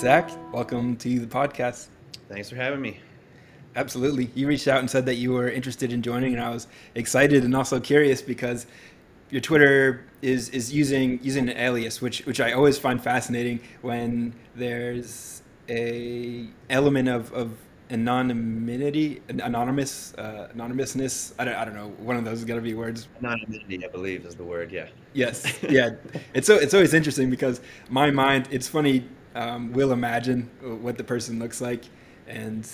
Zach, welcome to the podcast. Thanks for having me. Absolutely. You reached out and said that you were interested in joining, and I was excited and also curious because your Twitter is is using using an alias, which which I always find fascinating when there's a element of, of anonymity, anonymous, uh, anonymousness. I don't, I don't know. One of those is gonna be words. Anonymity, I believe, is the word. Yeah. Yes. Yeah. it's so it's always interesting because my mind. It's funny. Um, will imagine what the person looks like, and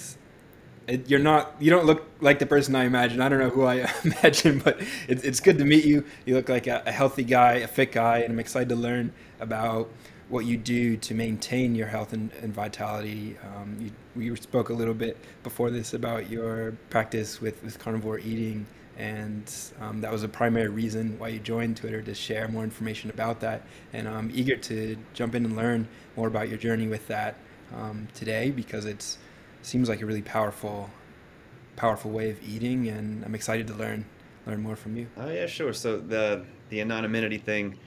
it, you're not you don't look like the person I imagine. I don't know who I imagine, but it's it's good to meet you. You look like a, a healthy guy, a fit guy, and I'm excited to learn about what you do to maintain your health and, and vitality. Um, you, we spoke a little bit before this about your practice with, with carnivore eating, and um, that was a primary reason why you joined Twitter to share more information about that. And I'm eager to jump in and learn more about your journey with that um, today because it seems like a really powerful, powerful way of eating, and I'm excited to learn learn more from you. Oh yeah, sure. So the the anonymity thing,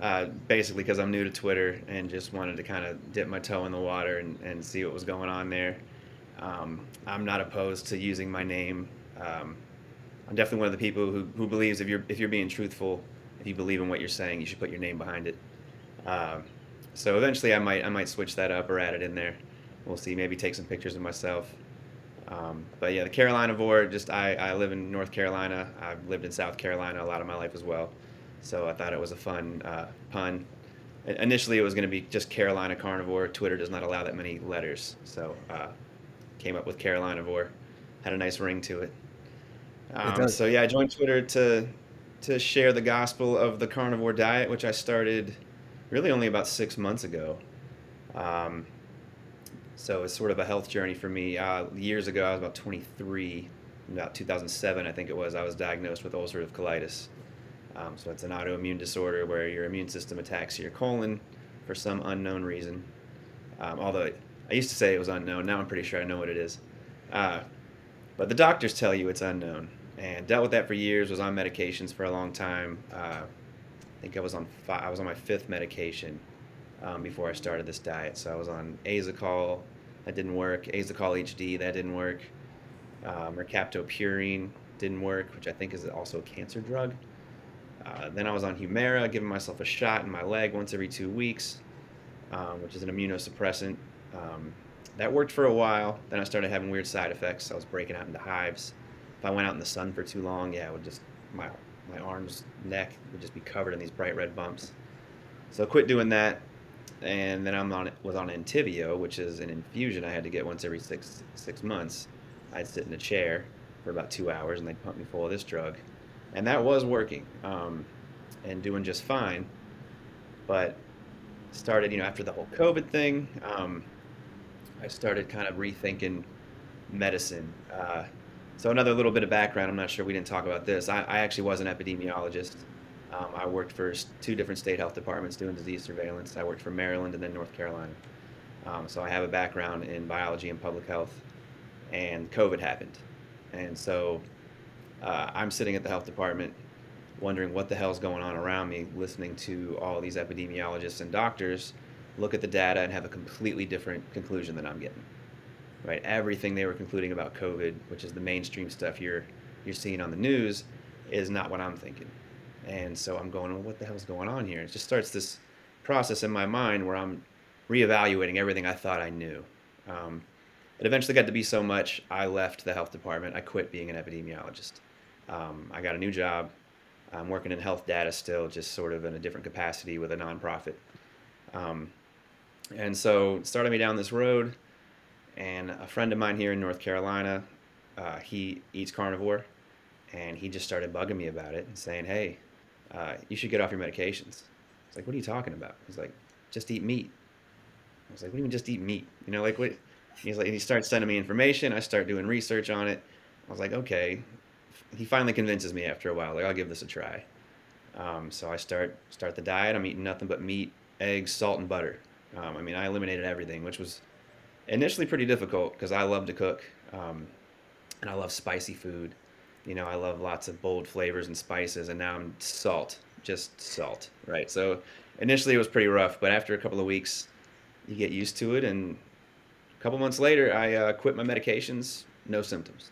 uh, basically because I'm new to Twitter and just wanted to kind of dip my toe in the water and, and see what was going on there. Um, I'm not opposed to using my name. Um, I'm definitely one of the people who, who believes if you're if you're being truthful, if you believe in what you're saying, you should put your name behind it. Uh, so eventually, I might I might switch that up or add it in there we'll see. Maybe take some pictures of myself. Um, but yeah, the Carolinavore. Just I, I live in North Carolina. I've lived in South Carolina a lot of my life as well. So I thought it was a fun uh, pun. Initially, it was going to be just Carolina carnivore. Twitter does not allow that many letters, so uh, came up with Carolinavore. Had a nice ring to it. Um, so yeah, I joined Twitter to to share the gospel of the carnivore diet, which I started really only about six months ago. Um, so it's sort of a health journey for me. Uh, years ago, I was about 23, about 2007, I think it was. I was diagnosed with ulcerative colitis. Um, so it's an autoimmune disorder where your immune system attacks your colon for some unknown reason. Um, although I used to say it was unknown, now I'm pretty sure I know what it is. Uh, but the doctors tell you it's unknown, and dealt with that for years. Was on medications for a long time. Uh, I think I was on fi- I was on my fifth medication um, before I started this diet. So I was on Asacol, that didn't work. Asacol HD, that didn't work. Um, mercaptopurine didn't work, which I think is also a cancer drug. Uh, then I was on Humira, giving myself a shot in my leg once every two weeks, um, which is an immunosuppressant. Um, that worked for a while. Then I started having weird side effects. I was breaking out into hives. If I went out in the sun for too long, yeah, it would just my my arms, neck would just be covered in these bright red bumps. So I quit doing that and then I'm on was on Entyvio, which is an infusion I had to get once every six six months. I'd sit in a chair for about two hours, and they'd pump me full of this drug, and that was working um, and doing just fine. But started, you know, after the whole COVID thing, um, I started kind of rethinking medicine. Uh, so another little bit of background. I'm not sure we didn't talk about this. I, I actually was an epidemiologist. Um, I worked for two different state health departments doing disease surveillance. I worked for Maryland and then North Carolina. Um, so I have a background in biology and public health, and COVID happened. And so uh, I'm sitting at the health department wondering what the hell's going on around me, listening to all these epidemiologists and doctors look at the data and have a completely different conclusion than I'm getting. Right? Everything they were concluding about COVID, which is the mainstream stuff you're you're seeing on the news, is not what I'm thinking. And so I'm going, well, what the hell's going on here? It just starts this process in my mind where I'm reevaluating everything I thought I knew. Um, it eventually got to be so much, I left the health department. I quit being an epidemiologist. Um, I got a new job. I'm working in health data still, just sort of in a different capacity with a nonprofit. Um, and so started me down this road. And a friend of mine here in North Carolina, uh, he eats carnivore, and he just started bugging me about it and saying, "Hey, uh, you should get off your medications. It's like, what are you talking about? He's like, just eat meat. I was like, what do you mean just eat meat? You know, like what? He's like, and he starts sending me information. I start doing research on it. I was like, okay. He finally convinces me after a while, like, I'll give this a try. Um, so I start start the diet. I'm eating nothing but meat, eggs, salt, and butter. Um, I mean, I eliminated everything, which was initially pretty difficult because I love to cook um, and I love spicy food. You know, I love lots of bold flavors and spices, and now I'm salt, just salt, right? So initially it was pretty rough, but after a couple of weeks, you get used to it, and a couple months later, I uh, quit my medications, no symptoms.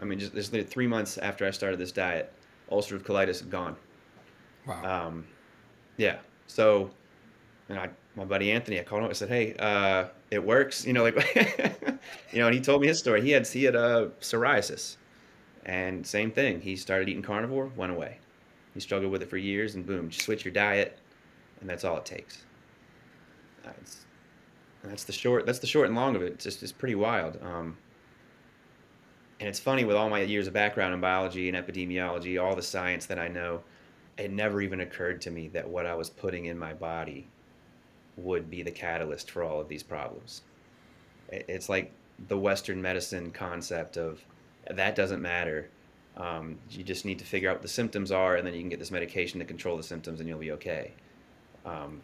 I mean, just, just three months after I started this diet, ulcerative colitis gone. Wow. Um, yeah. So, and I, my buddy Anthony, I called him. I said, "Hey, uh, it works." You know, like, you know, and he told me his story. He had he had uh, psoriasis, and same thing. He started eating carnivore, went away. He struggled with it for years, and boom, just switch your diet, and that's all it takes. Uh, that's the short. That's the short and long of it. It's just it's pretty wild. Um, and it's funny with all my years of background in biology and epidemiology, all the science that I know it never even occurred to me that what I was putting in my body would be the catalyst for all of these problems. It's like the Western medicine concept of that doesn't matter. Um, you just need to figure out what the symptoms are, and then you can get this medication to control the symptoms, and you'll be okay. Um,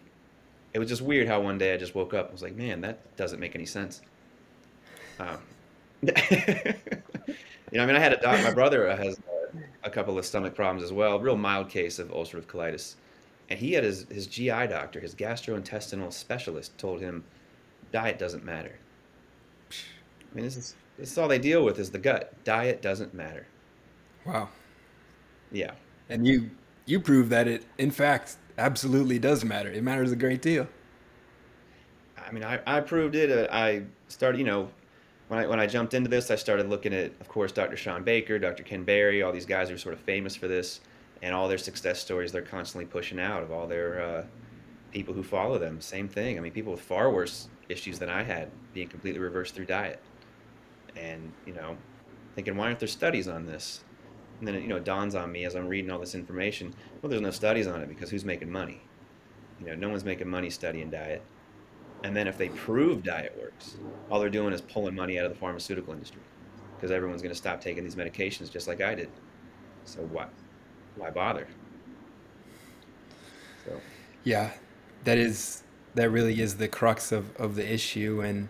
it was just weird how one day I just woke up and was like, man, that doesn't make any sense. Um, you know, I mean, I had a doc. My brother has a couple of stomach problems as well, real mild case of ulcerative colitis. And he had his, his GI doctor, his gastrointestinal specialist, told him diet doesn't matter. I mean, this is, this is all they deal with is the gut. Diet doesn't matter. Wow. Yeah. And you you prove that it in fact absolutely does matter. It matters a great deal. I mean, I, I proved it. Uh, I started, you know, when I when I jumped into this, I started looking at, of course, Dr. Shawn Baker, Dr. Ken Berry, all these guys who are sort of famous for this, and all their success stories they're constantly pushing out of all their uh, people who follow them. Same thing. I mean, people with far worse issues than I had being completely reversed through diet, and you know, thinking why aren't there studies on this? And then you know, it dawns on me as I'm reading all this information. Well, there's no studies on it because who's making money? You know, no one's making money studying diet. And then if they prove diet works, all they're doing is pulling money out of the pharmaceutical industry because everyone's going to stop taking these medications just like I did. So why, why bother? So. Yeah, that is that really is the crux of, of the issue. And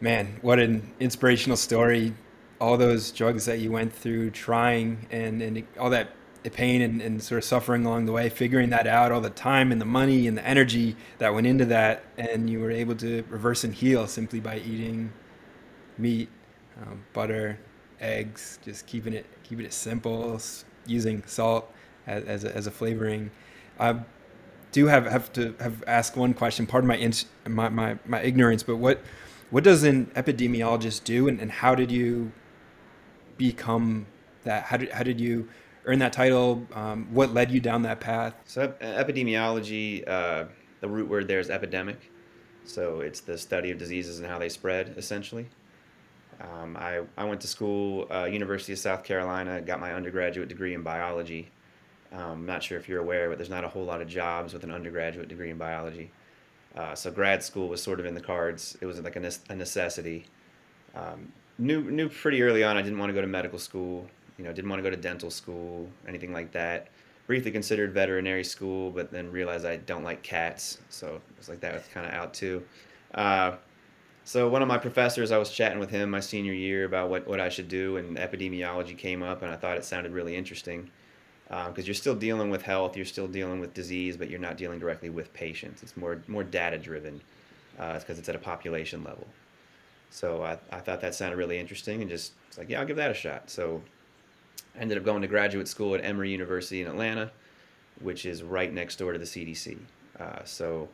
man, what an inspirational story! All those drugs that you went through, trying and and all that pain and, and sort of suffering along the way, figuring that out, all the time and the money and the energy that went into that, and you were able to reverse and heal simply by eating meat, um, butter, eggs, just keeping it keeping it simple, using salt as, as, a, as a flavoring. I do have have to have asked one question. Pardon my, my my my ignorance, but what what does an epidemiologist do, and, and how did you become that? How did how did you earn that title? Um, what led you down that path? So epidemiology, uh, the root word there is epidemic. So it's the study of diseases and how they spread, essentially. Um, I, I went to school, uh, University of South Carolina, got my undergraduate degree in biology. Um, not sure if you're aware, but there's not a whole lot of jobs with an undergraduate degree in biology. Uh, so grad school was sort of in the cards. It was like a, ne- a necessity. Um, knew knew pretty early on I didn't want to go to medical school you know, didn't want to go to dental school, anything like that. Briefly considered veterinary school, but then realized I don't like cats, so it was like that was kind of out too. Uh, so one of my professors, I was chatting with him my senior year about what, what I should do, and epidemiology came up, and I thought it sounded really interesting because um, you're still dealing with health, you're still dealing with disease, but you're not dealing directly with patients. It's more more data driven because uh, it's at a population level. So I, I thought that sounded really interesting, and just like, yeah, I'll give that a shot. So I ended up going to graduate school at Emory University in Atlanta, which is right next door to the CDC. Uh, so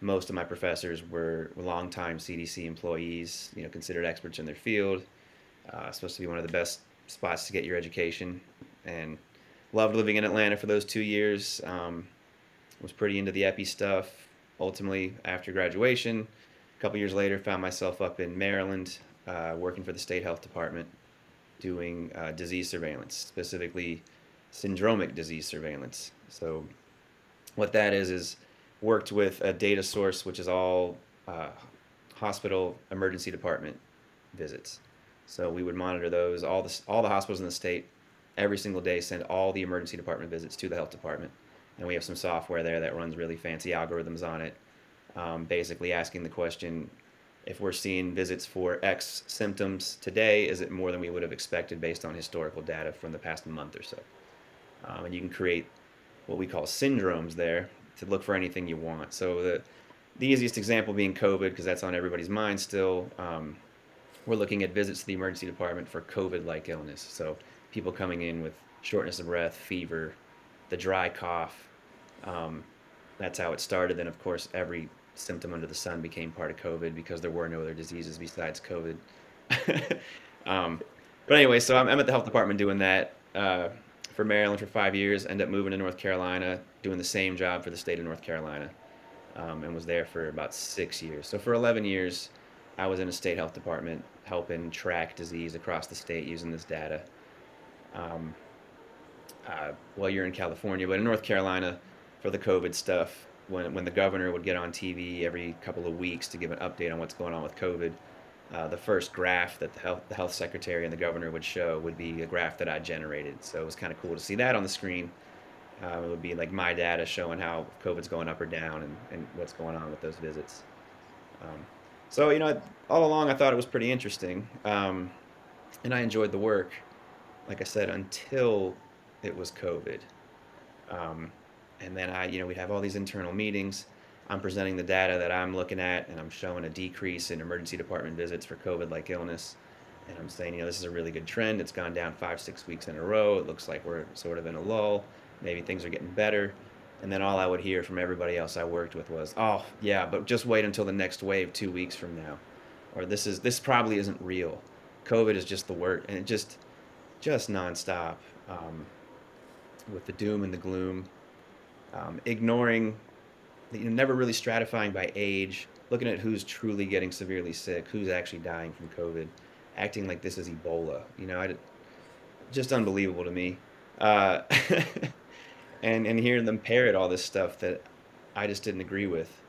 most of my professors were longtime CDC employees, you know, considered experts in their field. Uh, supposed to be one of the best spots to get your education, and loved living in Atlanta for those two years. Um, was pretty into the epi stuff. Ultimately, after graduation, a couple years later, found myself up in Maryland, uh, working for the state health department doing uh, disease surveillance, specifically syndromic disease surveillance. So, what that is is worked with a data source, which is all uh, hospital emergency department visits. So we would monitor those. All the all the hospitals in the state every single day send all the emergency department visits to the health department, and we have some software there that runs really fancy algorithms on it, um, basically asking the question if we're seeing visits for X symptoms today, is it more than we would have expected based on historical data from the past month or so? Um, and you can create what we call syndromes there to look for anything you want. So the the easiest example being COVID, because that's on everybody's mind still. Um, we're looking at visits to the emergency department for COVID-like illness. So people coming in with shortness of breath, fever, the dry cough. Um, that's how it started. Then, of course, every symptom under the sun became part of COVID because there were no other diseases besides COVID. um, but anyway, so I'm, I'm, at the health department doing that uh, for Maryland for five years. End up moving to North Carolina, doing the same job for the state of North Carolina, um, and was there for about six years. So for 11 years, I was in a state health department helping track disease across the state using this data. Um, uh, well, you're in California, but in North Carolina, for the COVID stuff, when when the governor would get on TV every couple of weeks to give an update on what's going on with COVID, uh, the first graph that the health, the health secretary and the governor would show would be a graph that I generated. So it was kind of cool to see that on the screen. Um, it would be like my data showing how COVID's going up or down and, and what's going on with those visits. Um, so, you know, all along I thought it was pretty interesting. Um, and I enjoyed the work, like I said, until it was COVID. Um, and then I, you know, we'd have all these internal meetings. I'm presenting the data that I'm looking at, and I'm showing a decrease in emergency department visits for COVID-like illness. And I'm saying, you know, this is a really good trend. It's gone down five, six weeks in a row. It looks like we're sort of in a lull. Maybe things are getting better. And then all I would hear from everybody else I worked with was, "Oh, yeah, but just wait until the next wave two weeks from now," or "This is this probably isn't real. COVID is just the word," and it just, just nonstop. Um, with the doom and the gloom, um, ignoring, you know, never really stratifying by age, looking at who's truly getting severely sick, who's actually dying from COVID, acting like this is Ebola. You know, I, just unbelievable to me. Uh, and and hearing them parrot all this stuff that I just didn't agree with.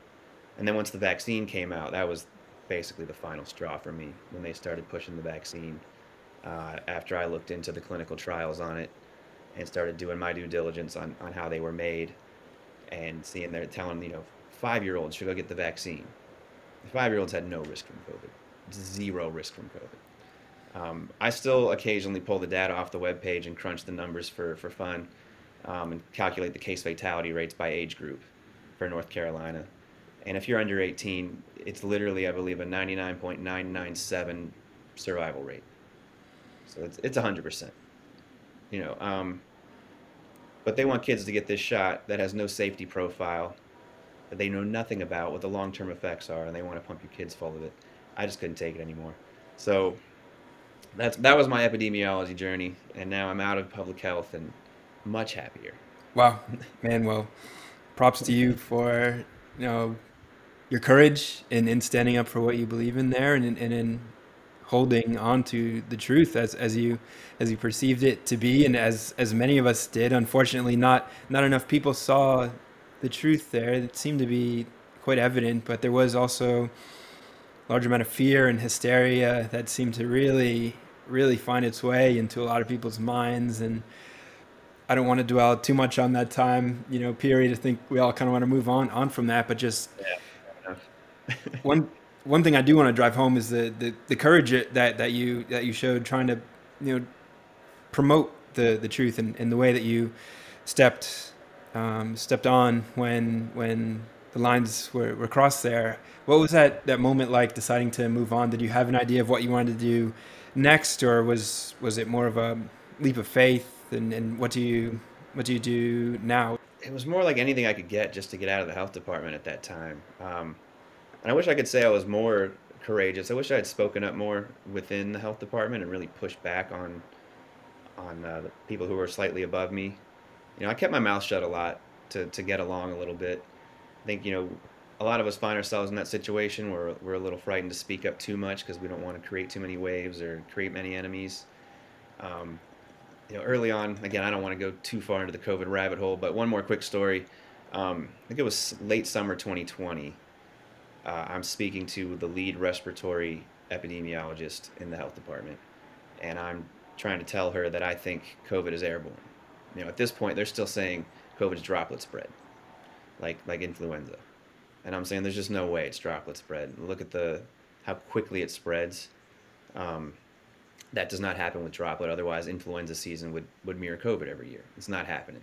And then once the vaccine came out, that was basically the final straw for me when they started pushing the vaccine. Uh, after I looked into the clinical trials on it, and started doing my due diligence on, on how they were made and seeing they're telling, you know, five year olds should go get the vaccine. The five year olds had no risk from COVID, zero risk from COVID. Um, I still occasionally pull the data off the web page and crunch the numbers for, for fun um, and calculate the case fatality rates by age group for North Carolina. And if you're under 18, it's literally, I believe, a 99.997 survival rate. So it's, it's 100% you know. Um, but they want kids to get this shot that has no safety profile, that they know nothing about what the long-term effects are, and they want to pump your kids full of it. I just couldn't take it anymore. So that's that was my epidemiology journey, and now I'm out of public health and much happier. Wow, man. Well, props to you for you know your courage in, in standing up for what you believe in there, and, and in holding on to the truth as, as you as you perceived it to be and as as many of us did. Unfortunately not not enough people saw the truth there. It seemed to be quite evident but there was also a large amount of fear and hysteria that seemed to really really find its way into a lot of people's minds. And I don't want to dwell too much on that time, you know, period. I think we all kind of want to move on on from that, but just yeah, one one thing I do want to drive home is the, the, the courage that, that you that you showed trying to you know promote the, the truth and, and the way that you stepped um, stepped on when when the lines were, were crossed there. What was that, that moment like deciding to move on? Did you have an idea of what you wanted to do next or was was it more of a leap of faith and, and what do you what do you do now? It was more like anything I could get just to get out of the health department at that time. Um, and I wish I could say I was more courageous. I wish I had spoken up more within the health department and really pushed back on on uh, the people who were slightly above me. You know, I kept my mouth shut a lot to, to get along a little bit. I think, you know, a lot of us find ourselves in that situation where we're a little frightened to speak up too much because we don't want to create too many waves or create many enemies. Um, you know, early on, again, I don't want to go too far into the COVID rabbit hole, but one more quick story. Um, I think it was late summer 2020 uh, I'm speaking to the lead respiratory epidemiologist in the health department, and I'm trying to tell her that I think COVID is airborne. You know, at this point, they're still saying COVID is droplet spread, like like influenza, and I'm saying there's just no way it's droplet spread. Look at the how quickly it spreads. Um, that does not happen with droplet. Otherwise, influenza season would, would mirror COVID every year. It's not happening.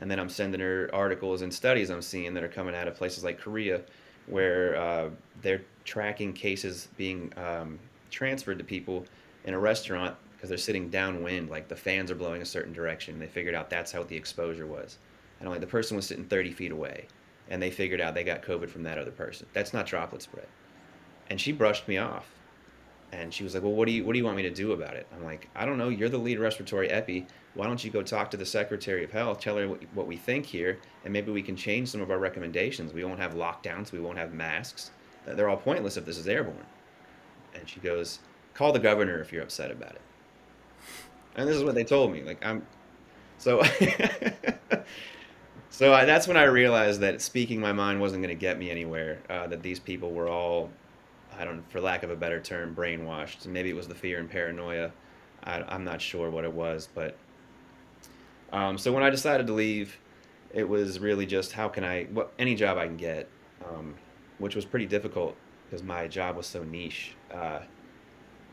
And then I'm sending her articles and studies I'm seeing that are coming out of places like Korea where uh, they're tracking cases being um, transferred to people in a restaurant because they're sitting downwind, like the fans are blowing a certain direction. They figured out that's how the exposure was. And like the person was sitting 30 feet away, and they figured out they got COVID from that other person. That's not droplet spread. And she brushed me off. And she was like, "Well, what do you what do you want me to do about it?" I'm like, "I don't know. You're the lead respiratory epi. Why don't you go talk to the Secretary of Health, tell her what, we think here, and maybe we can change some of our recommendations. We won't have lockdowns. We won't have masks. They're all pointless if this is airborne." And she goes, "Call the governor if you're upset about it." And this is what they told me. Like I'm, so. So I, that's when I realized that speaking my mind wasn't going to get me anywhere. Uh, that these people were all, I don't, for lack of a better term, brainwashed. maybe it was the fear and paranoia. I, am not sure what it was, but. Um, so when I decided to leave, it was really just how can I, what any job I can get, um, which was pretty difficult because my job was so niche. Uh,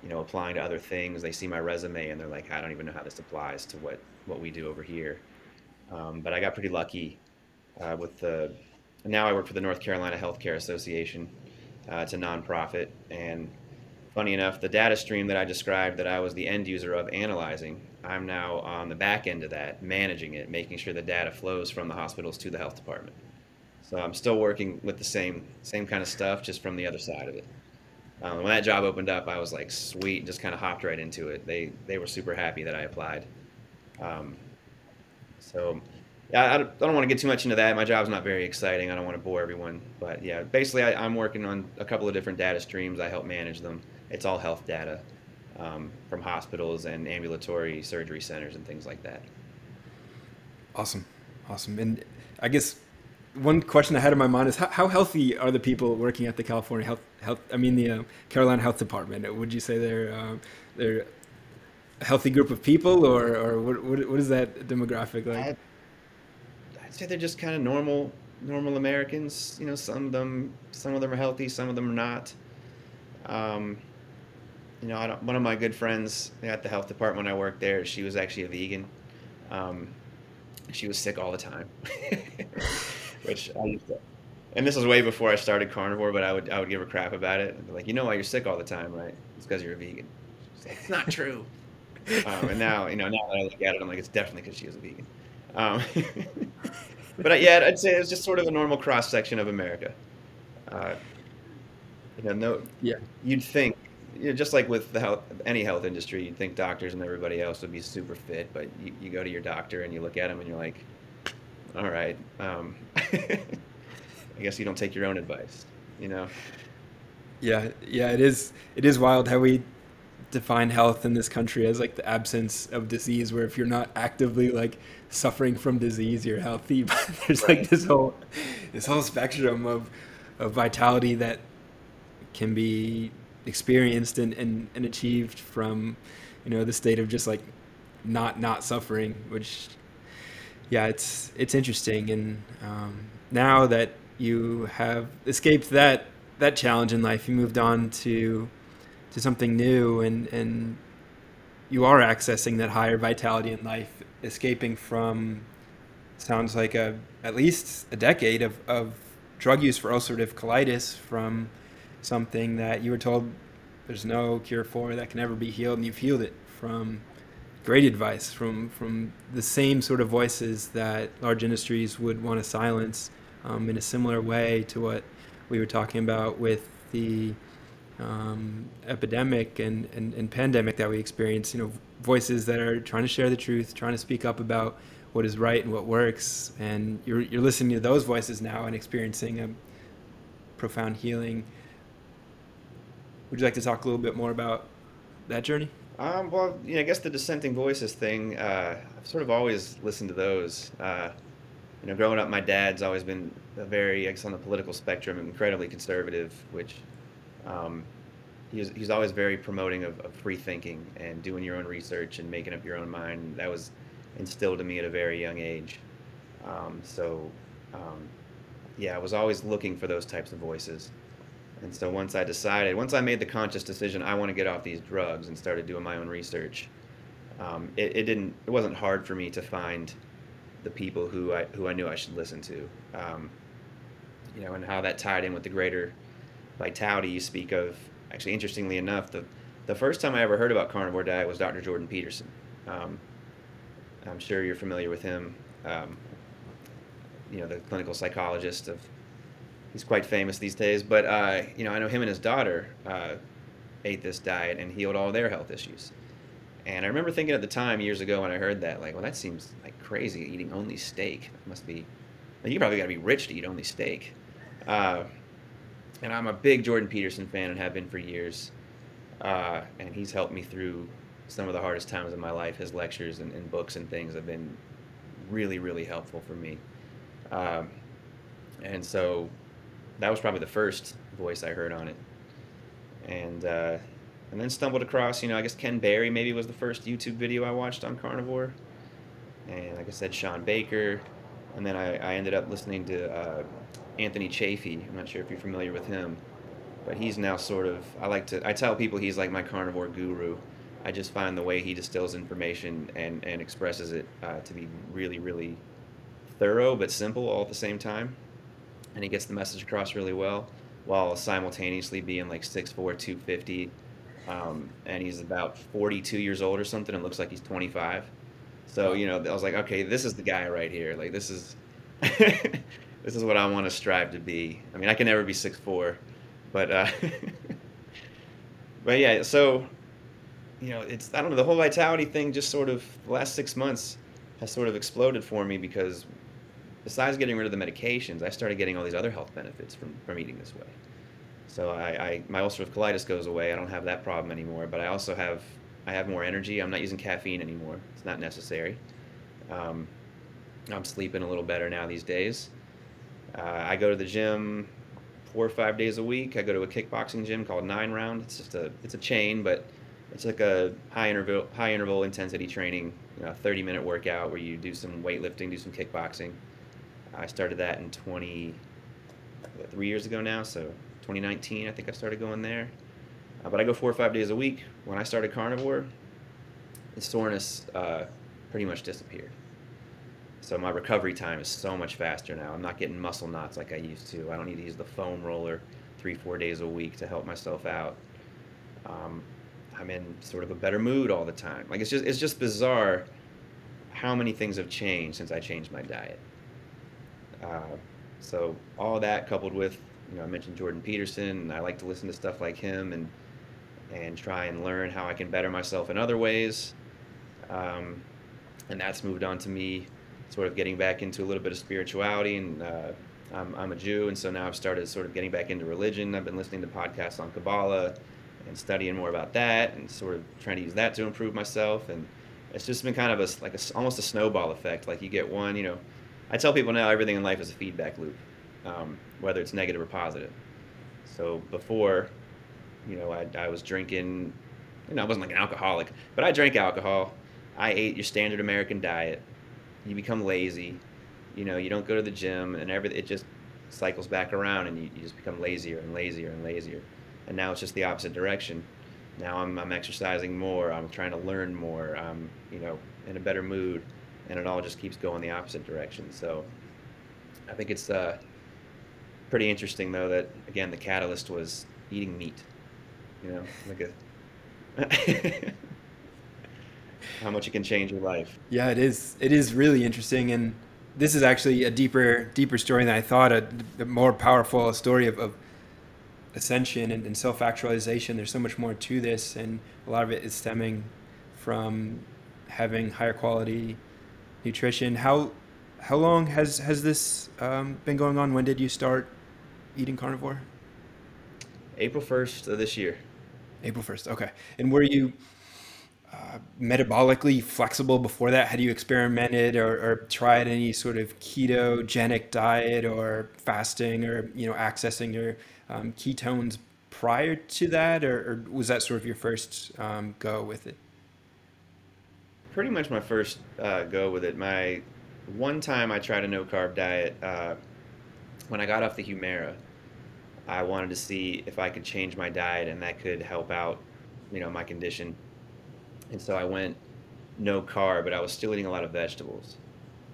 you know, applying to other things, they see my resume and they're like, I don't even know how this applies to what what we do over here. Um, but I got pretty lucky uh, with the. Now I work for the North Carolina Healthcare Association. Uh, it's a nonprofit, and funny enough, the data stream that I described that I was the end user of analyzing, I'm now on the back end of that, managing it, making sure the data flows from the hospitals to the health department. So I'm still working with the same same kind of stuff, just from the other side of it. Um, when that job opened up, I was like, sweet, and just kind of hopped right into it. They they were super happy that I applied. Um, so I don't, I don't want to get too much into that. My job's not very exciting. I don't want to bore everyone. But yeah, basically, I, am working on a couple of different data streams. I help manage them. It's all health data um, from hospitals and ambulatory surgery centers and things like that. Awesome. Awesome. And I guess one question I had in my mind is how, how healthy are the people working at the California Health, Health I mean, the uh, Carolina Health Department? Would you say they're, uh, they're a healthy group of people, or or what what, what is that demographic like? I'd, I'd say they're just kind of normal normal Americans. You know, some of them some of them are healthy, some of them are not. Um, you know, I don't, one of my good friends at the health department I worked there, she was actually a vegan. Um, she was sick all the time, which I used to. And this was way before I started carnivore, but I would I would give her crap about it. like, you know why you're sick all the time, right? It's because you're a vegan. Like, it's not true. Um, and now, you know, now that I look at it, I'm like, it's definitely because she was a vegan. Um, but uh, yeah, I'd say it was just sort of a normal cross section of America. Uh, you know, no, yeah, you'd think, you know, just like with the health, any health industry, you'd think doctors and everybody else would be super fit, but you, you go to your doctor and you look at him and you're like, all right, um, I guess you don't take your own advice, you know? Yeah, yeah, it is. It is wild how we define health in this country as like the absence of disease where if you're not actively like suffering from disease you're healthy but there's right. like this whole this whole spectrum of of vitality that can be experienced and, and, and achieved from you know the state of just like not not suffering which yeah it's it's interesting and um, now that you have escaped that that challenge in life you moved on to to something new and and you are accessing that higher vitality in life escaping from sounds like a at least a decade of, of drug use for ulcerative colitis from something that you were told there's no cure for that can ever be healed and you've healed it from great advice from from the same sort of voices that large industries would want to silence um, in a similar way to what we were talking about with the um, epidemic and, and, and, pandemic that we experience, you know, voices that are trying to share the truth, trying to speak up about what is right and what works. And you're, you're listening to those voices now and experiencing a profound healing. Would you like to talk a little bit more about that journey? Um, well, you know, I guess the dissenting voices thing, uh, I've sort of always listened to those. Uh, you know, growing up, my dad's always been very, I guess, on the political spectrum, incredibly conservative, which um, he's, he's always very promoting of, of, free thinking and doing your own research and making up your own mind. That was instilled in me at a very young age. Um, so, um, yeah, I was always looking for those types of voices. And so once I decided, once I made the conscious decision, I want to get off these drugs and started doing my own research, um, it, it, didn't, it wasn't hard for me to find the people who I, who I knew I should listen to. Um, you know, and how that tied in with the greater vitality you speak of. Actually, interestingly enough, the the first time I ever heard about carnivore diet was Dr. Jordan Peterson. Um, I'm sure you're familiar with him. Um, you know, the clinical psychologist of. He's quite famous these days, but uh, you know, I know him and his daughter uh, ate this diet and healed all their health issues. And I remember thinking at the time years ago when I heard that, like, well, that seems like crazy eating only steak. That must be, you probably got to be rich to eat only steak. Uh, and I'm a big Jordan Peterson fan and have been for years. Uh, and he's helped me through some of the hardest times of my life. His lectures and, and books and things have been really, really helpful for me. Um, and so that was probably the first voice I heard on it. And uh, and then stumbled across, you know, I guess Ken Berry maybe was the first YouTube video I watched on carnivore. And like I said, Shawn Baker. And then I, I ended up listening to uh, Anthony Chaffee. I'm not sure if you're familiar with him, but he's now sort of, I like to, I tell people he's like my carnivore guru. I just find the way he distills information and, and expresses it uh, to be really, really thorough but simple all at the same time. And he gets the message across really well while simultaneously being like 6'4, 250. Um, and he's about 42 years old or something and looks like he's 25. So, you know, I was like, okay, this is the guy right here. Like, this is. this is what I want to strive to be. I mean, I can never be 6'4", but uh, but yeah. So you know, it's I don't know the whole vitality thing. Just sort of the last six months has sort of exploded for me because besides getting rid of the medications, I started getting all these other health benefits from from eating this way. So I, I my ulcerative colitis goes away. I don't have that problem anymore. But I also have I have more energy. I'm not using caffeine anymore. It's not necessary. Um, I'm sleeping a little better now these days. Uh, I go to the gym four or five days a week. I go to a kickboxing gym called Nine Round. It's just a it's a chain, but it's like a high interval high interval intensity training, you know, 30 minute workout where you do some weightlifting, do some kickboxing. I started that in 20 three years ago now, so 2019 I think I started going there. Uh, but I go four or five days a week. When I started carnivore, the soreness uh, pretty much disappeared. So my recovery time is so much faster now. I'm not getting muscle knots like I used to. I don't need to use the foam roller three, four days a week to help myself out. Um, I'm in sort of a better mood all the time. Like it's just it's just bizarre how many things have changed since I changed my diet. Uh, so all that coupled with you know I mentioned Jordan Peterson, and I like to listen to stuff like him and and try and learn how I can better myself in other ways. Um, and that's moved on to me sort of getting back into a little bit of spirituality and uh, I'm, I'm a Jew, and so now I've started sort of getting back into religion. I've been listening to podcasts on Kabbalah and studying more about that, and sort of trying to use that to improve myself. And it's just been kind of a like a, almost a snowball effect. Like you get one, you know, I tell people now everything in life is a feedback loop, um, whether it's negative or positive. So before, you know, I, I was drinking, you know, I wasn't like an alcoholic, but I drank alcohol. I ate your standard American diet you become lazy. You know, you don't go to the gym, and everything it just cycles back around, and you, you just become lazier and lazier and lazier. And now it's just the opposite direction. Now I'm, I'm exercising more. I'm trying to learn more. I'm you know in a better mood, and it all just keeps going the opposite direction. So I think it's uh, pretty interesting though that again the catalyst was eating meat. You know, like a how much it can change your life. Yeah, it is. It is really interesting, and this is actually a deeper, deeper story than I thought. A, a more powerful story of, of ascension and, and self-actualization. There's so much more to this, and a lot of it is stemming from having higher quality nutrition. How how long has has this um, been going on? When did you start eating carnivore? April first of this year. April first. Okay. And were you metabolically flexible before that? Had you experimented or, or, tried any sort of ketogenic diet or fasting or you know accessing your um, ketones prior to that, or, or, was that sort of your first um, go with it? Pretty much my first uh, go with it. My one time I tried a no carb diet uh, when I got off the Humira. I wanted to see if I could change my diet and that could help out, you know, my condition and so I went no carb, but I was still eating a lot of vegetables.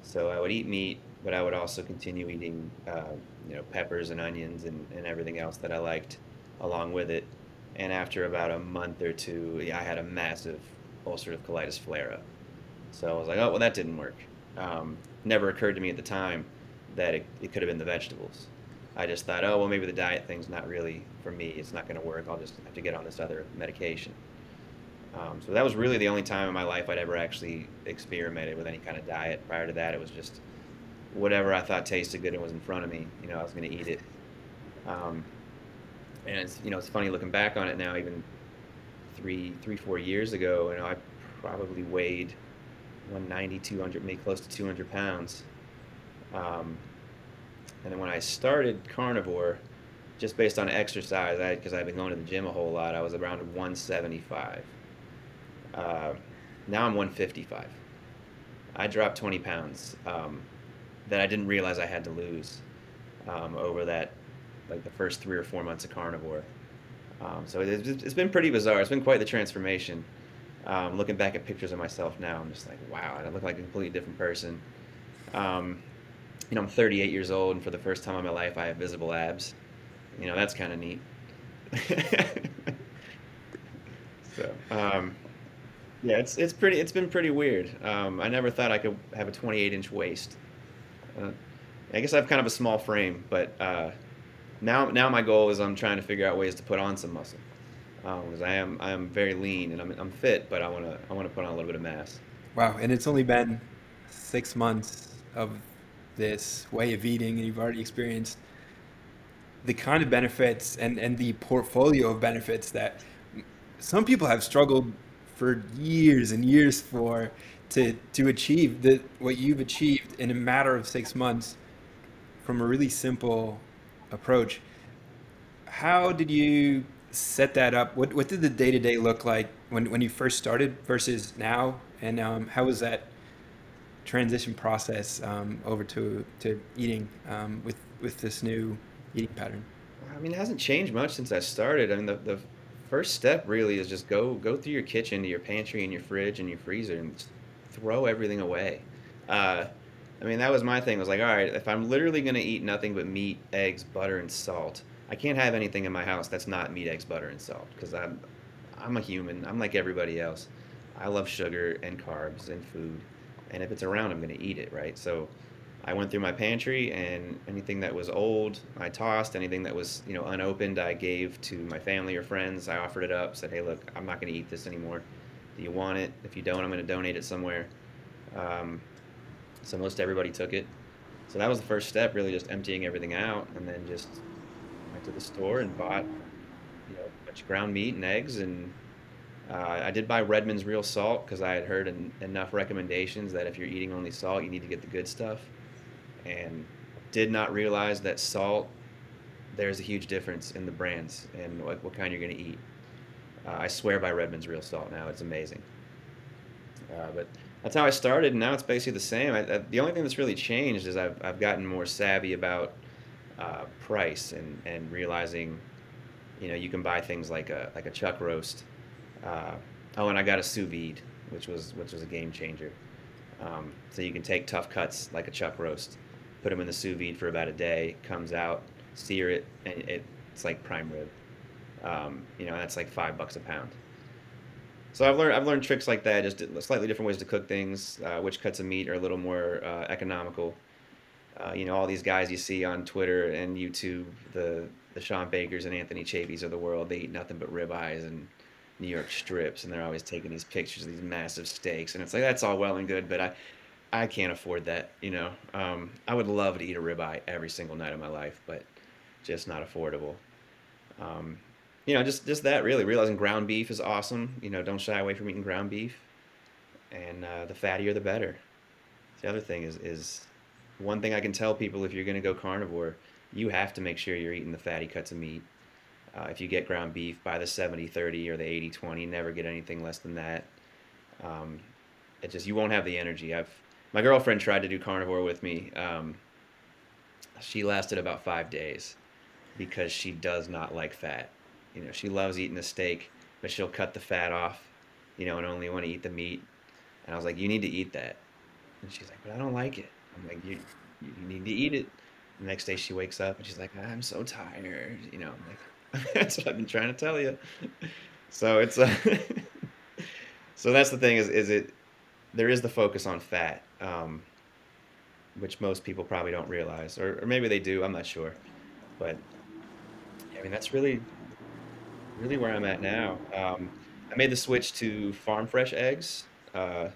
So I would eat meat, but I would also continue eating, uh, you know, peppers and onions and, and everything else that I liked along with it. And after about a month or two, yeah, I had a massive ulcerative colitis flare up. So I was like, oh, well, that didn't work. Um, never occurred to me at the time that it, it could have been the vegetables. I just thought, oh, well, maybe the diet thing's not really for me. It's not going to work. I'll just have to get on this other medication. Um, so that was really the only time in my life I'd ever actually experimented with any kind of diet. Prior to that, it was just whatever I thought tasted good and was in front of me. You know, I was going to eat it. Um, and it's you know it's funny looking back on it now. Even three, three, four years ago, you know, I probably weighed 190, 200, maybe close to 200 pounds. Um, and then when I started carnivore, just based on exercise, because I've been going to the gym a whole lot, I was around 175. Uh, now I'm 155. I dropped 20 pounds um, that I didn't realize I had to lose um, over that, like the first three or four months of carnivore. Um, so it, it's been pretty bizarre. It's been quite the transformation. Um, looking back at pictures of myself now, I'm just like, wow, I look like a completely different person. Um, you know, I'm 38 years old, and for the first time in my life, I have visible abs. You know, that's kind of neat. so, um, yeah, it's it's pretty. It's been pretty weird. Um, I never thought I could have a 28 inch waist. Uh, I guess I have kind of a small frame, but uh, now now my goal is I'm trying to figure out ways to put on some muscle because um, I am I am very lean and I'm, I'm fit, but I want to I want to put on a little bit of mass. Wow, and it's only been six months of this way of eating, and you've already experienced the kind of benefits and and the portfolio of benefits that some people have struggled for years and years for to to achieve the what you've achieved in a matter of six months from a really simple approach. How did you set that up? What what did the day to day look like when when you first started versus now? And um, how was that transition process um, over to to eating um, with with this new eating pattern? I mean, it hasn't changed much since I started. I mean, the, the first step really is just go go through your kitchen to your pantry and your fridge and your freezer and throw everything away. Uh, I mean, that was my thing. I was like, all right, if I'm literally going to eat nothing but meat, eggs, butter, and salt, I can't have anything in my house that's not meat, eggs, butter, and salt because I'm, I'm a human. I'm like everybody else. I love sugar and carbs and food, and if it's around, I'm going to eat it, right? So, I went through my pantry, and anything that was old, I tossed. Anything that was, you know, unopened, I gave to my family or friends. I offered it up. Said, hey, look, I'm not going to eat this anymore. Do you want it? If you don't, I'm going to donate it somewhere. Um, so most everybody took it. So that was the first step, really just emptying everything out, and then just went to the store and bought, you know, a bunch of ground meat and eggs, and uh, I did buy Redmond's real salt because I had heard en- enough recommendations that if you're eating only salt, you need to get the good stuff, and did not realize that salt. There's a huge difference in the brands and what, what kind you're going to eat. Uh, I swear by Redmond's real salt now; it's amazing. Uh, but that's how I started, and now it's basically the same. I, I, the only thing that's really changed is I've, I've gotten more savvy about uh, price and, and realizing, you know, you can buy things like a like a chuck roast. Uh, oh, and I got a sous vide, which was which was a game changer. Um, so you can take tough cuts like a chuck roast, put them in the sous vide for about a day, comes out, sear it, and it, it's like prime rib. Um, you know, that's like five bucks a pound. So I've learned I've learned tricks like that, just slightly different ways to cook things. Uh, which cuts of meat are a little more uh, economical. Uh, you know, all these guys you see on Twitter and YouTube, the the Shawn Bakers and Anthony Chaffees of the world, they eat nothing but ribeyes and New York strips, and they're always taking these pictures of these massive steaks, and it's like that's all well and good, but I I can't afford that. You know, um, I would love to eat a ribeye every single night of my life, but just not affordable. Um, you know, just just that really realizing ground beef is awesome. You know, don't shy away from eating ground beef, and uh, the fattier the better. The other thing is is one thing I can tell people if you're going to go carnivore, you have to make sure you're eating the fatty cuts of meat. Uh, if you get ground beef, buy the 70-30 or the 80-20. Never get anything less than that. Um, it just you won't have the energy. I've my girlfriend tried to do carnivore with me. Um, she lasted about five days because she does not like fat you know, she loves eating a steak, but she'll cut the fat off, you know, and only want to eat the meat. And I was like, you need to eat that. And she's like, but I don't like it. I'm like, you, you, need to eat it. The next day she wakes up and she's like, I'm so tired. You know, I'm like, that's what I've been trying to tell you. So it's uh, so that's the thing is is it there is the focus on fat, um, which most people probably don't realize, or, or maybe they do. I'm not sure, but I mean that's really really where I'm at now. Um, I made the switch to farm fresh eggs. Uh,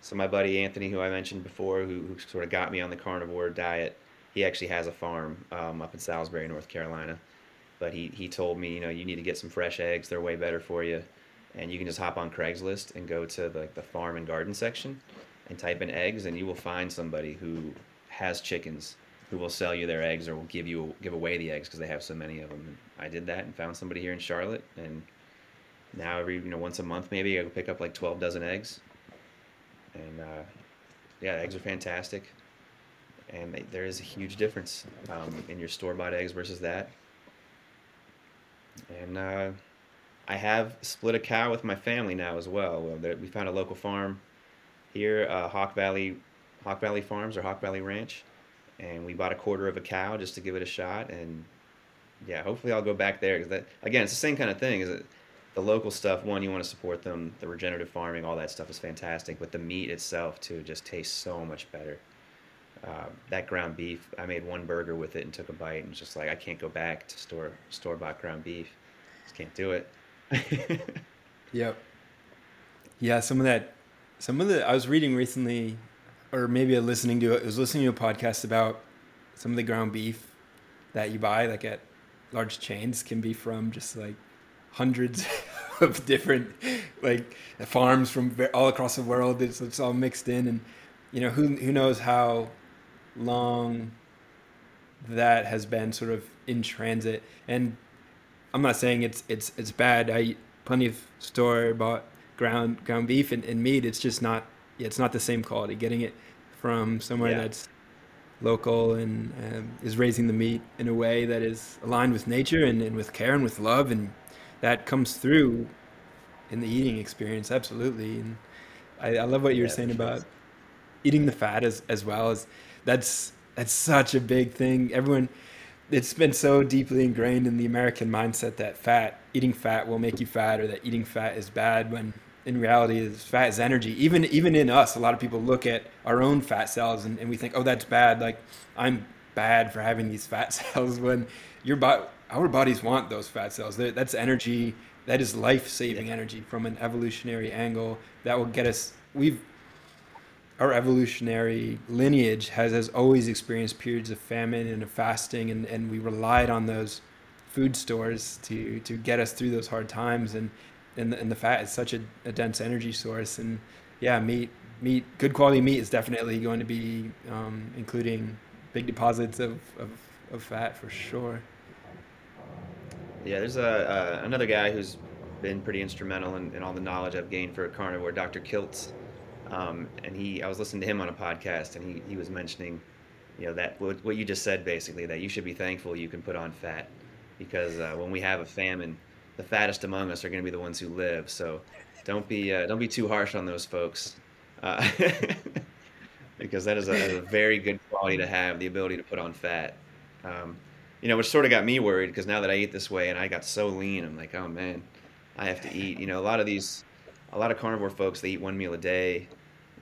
so my buddy Anthony, who I mentioned before, who, who sort of got me on the carnivore diet, he actually has a farm um, up in Salisbury, North Carolina. But he, he told me, you know, you need to get some fresh eggs. They're way better for you. And you can just hop on Craigslist and go to the, the farm and garden section and type in eggs, and you will find somebody who has chickens who will sell you their eggs or will give you give away the eggs because they have so many of them. And I did that and found somebody here in Charlotte, and now every you know once a month maybe I pick up like 12 dozen eggs, and uh, yeah, eggs are fantastic, and they, there is a huge difference um, in your store bought eggs versus that. And uh, I have split a cow with my family now as well. we found a local farm here, uh, Hawk Valley, Hawk Valley Farms or Hawk Valley Ranch, and we bought a quarter of a cow just to give it a shot. And yeah, hopefully I'll go back there because that again, it's the same kind of thing. Is it the local stuff? One, you want to support them. The regenerative farming, all that stuff is fantastic, but the meat itself too just tastes so much better. Uh, that ground beef, I made one burger with it and took a bite, and was just like I can't go back to store store bought ground beef. Just can't do it. yep. Yeah, some of that, some of the I was reading recently, or maybe listening to it. I was listening to a podcast about some of the ground beef that you buy, like at large chains, can be from just like hundreds of different like farms from all across the world. It's, it's all mixed in, and you know who who knows how long that has been sort of in transit. And I'm not saying it's it's it's bad. I eat plenty of store bought ground ground beef and, and meat. It's just not it's not the same quality. Getting it from somewhere yeah. that's local and um, is raising the meat in a way that is aligned with nature and, and with care and with love and that comes through in the eating experience absolutely and I, I love what you were yeah, saying about sure. eating the fat as, as well as that's that's such a big thing. Everyone, it's been so deeply ingrained in the American mindset that fat, eating fat will make you fat, or that eating fat is bad. When in reality, is fat is energy. Even even in us, a lot of people look at our own fat cells and, and we think, oh, that's bad. Like I'm bad for having these fat cells. When your body, our bodies want those fat cells. That's energy. That is life-saving energy from an evolutionary angle. That will get us. We've our evolutionary lineage has, has always experienced periods of famine and of fasting, and, and we relied on those food stores to, to get us through those hard times. And, and, the, and the fat is such a, a dense energy source. And yeah, meat, meat, good quality meat is definitely going to be um, including big deposits of, of, of fat for sure. Yeah, there's a, uh, another guy who's been pretty instrumental in, in all the knowledge I've gained for a carnivore, Dr. Kiltz. Um, and he, I was listening to him on a podcast, and he, he was mentioning, you know, that what, what you just said basically that you should be thankful you can put on fat, because uh, when we have a famine, the fattest among us are going to be the ones who live. So don't be uh, don't be too harsh on those folks, uh, because that is a, a, very good quality to have the ability to put on fat. Um, you know, which sort of got me worried because now that I eat this way and I got so lean, I'm like, oh man, I have to eat. You know, a lot of these, a lot of carnivore folks they eat one meal a day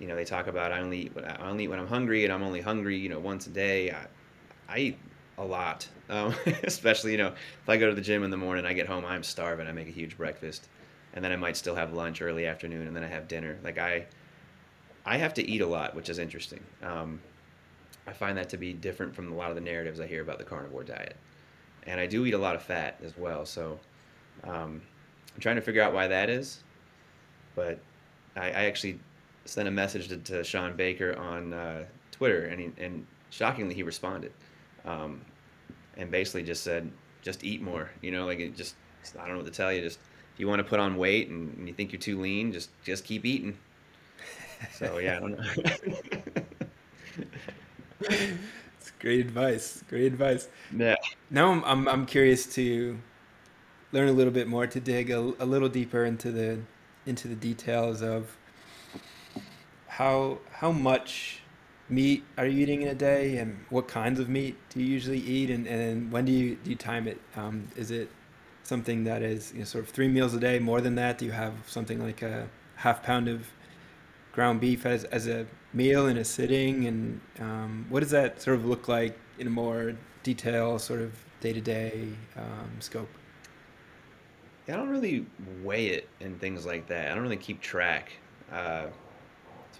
you know, they talk about I only eat I only eat when I'm hungry, and I'm only hungry, you know, once a day. I, I eat a lot, um, especially you know if I go to the gym in the morning, I get home, I'm starving. I make a huge breakfast, and then I might still have lunch early afternoon, and then I have dinner. Like I, I have to eat a lot, which is interesting. Um, I find that to be different from a lot of the narratives I hear about the carnivore diet, and I do eat a lot of fat as well. So um, I'm trying to figure out why that is, but I, I actually sent a message to, to Shawn Baker on uh, Twitter, and he, and shockingly he responded, um, and basically just said, just eat more. You know, like it just I don't know what to tell you. Just if you want to put on weight and, and you think you're too lean, just just keep eating. So yeah, I don't know. it's great advice. Great advice. Yeah. Now I'm, I'm I'm curious to learn a little bit more to dig a, a little deeper into the into the details of how how much meat are you eating in a day, and what kinds of meat do you usually eat, and, and when do you do you time it? Um, is it something that is you know, sort of three meals a day? More than that, do you have something like a half pound of ground beef as as a meal in a sitting, and um, what does that sort of look like in a more detail, sort of day to day scope? I don't really weigh it and things like that. I don't really keep track. Uh,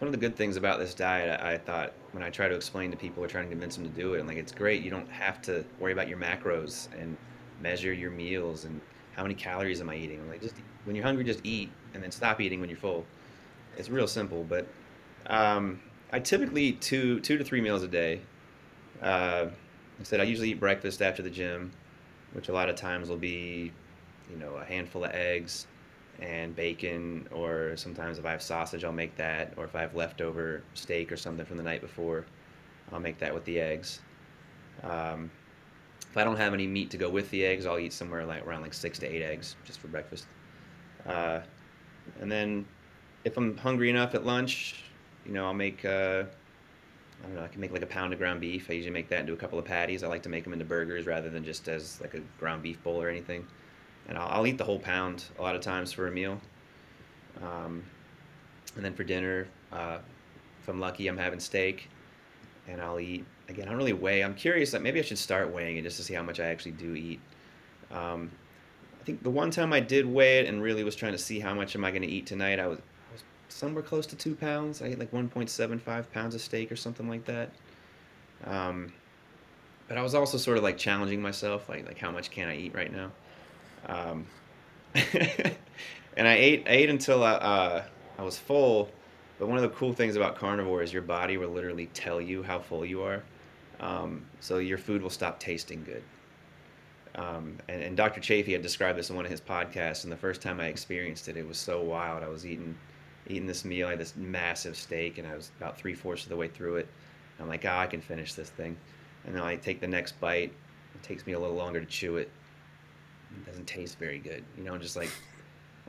one of the good things about this diet. I, I thought when I try to explain to people or trying to convince them to do it, I'm like, it's great. You don't have to worry about your macros and measure your meals and how many calories am I eating. I'm like, just when you're hungry, just eat, and then stop eating when you're full. It's real simple, but um, I typically eat two two to three meals a day. Uh, I said I usually eat breakfast after the gym, which a lot of times will be, you know, a handful of eggs and bacon, or sometimes if I have sausage, I'll make that, or if I have leftover steak or something from the night before, I'll make that with the eggs. Um, if I don't have any meat to go with the eggs, I'll eat somewhere like around like six to eight eggs just for breakfast. Uh, and then if I'm hungry enough at lunch, you know, I'll make. Uh, I don't know. I can make like a pound of ground beef. I usually make that into a couple of patties. I like to make them into burgers rather than just as like a ground beef bowl or anything. And I'll, I'll eat the whole pound a lot of times for a meal. Um, and then for dinner, uh, if I'm lucky, I'm having steak, and I'll eat. Again, I don't really weigh. I'm curious. Like maybe I should start weighing it just to see how much I actually do eat. Um, I think the one time I did weigh it and really was trying to see how much am I going to eat tonight, I was somewhere close to two pounds. I ate like 1.75 pounds of steak or something like that. Um, but I was also sort of like challenging myself, like like how much can I eat right now? Um, and I ate I ate until I, uh, I was full. But one of the cool things about carnivore is your body will literally tell you how full you are. Um, so your food will stop tasting good. Um, and, and, Dr. Chaffee had described this in one of his podcasts. And the first time I experienced it, it was so wild. I was eating eating this meal. I had this massive steak, and I was about three fourths of the way through it. I'm like, oh, I can finish this thing. And then I take the next bite. It takes me a little longer to chew it. It doesn't taste very good, you know. Just like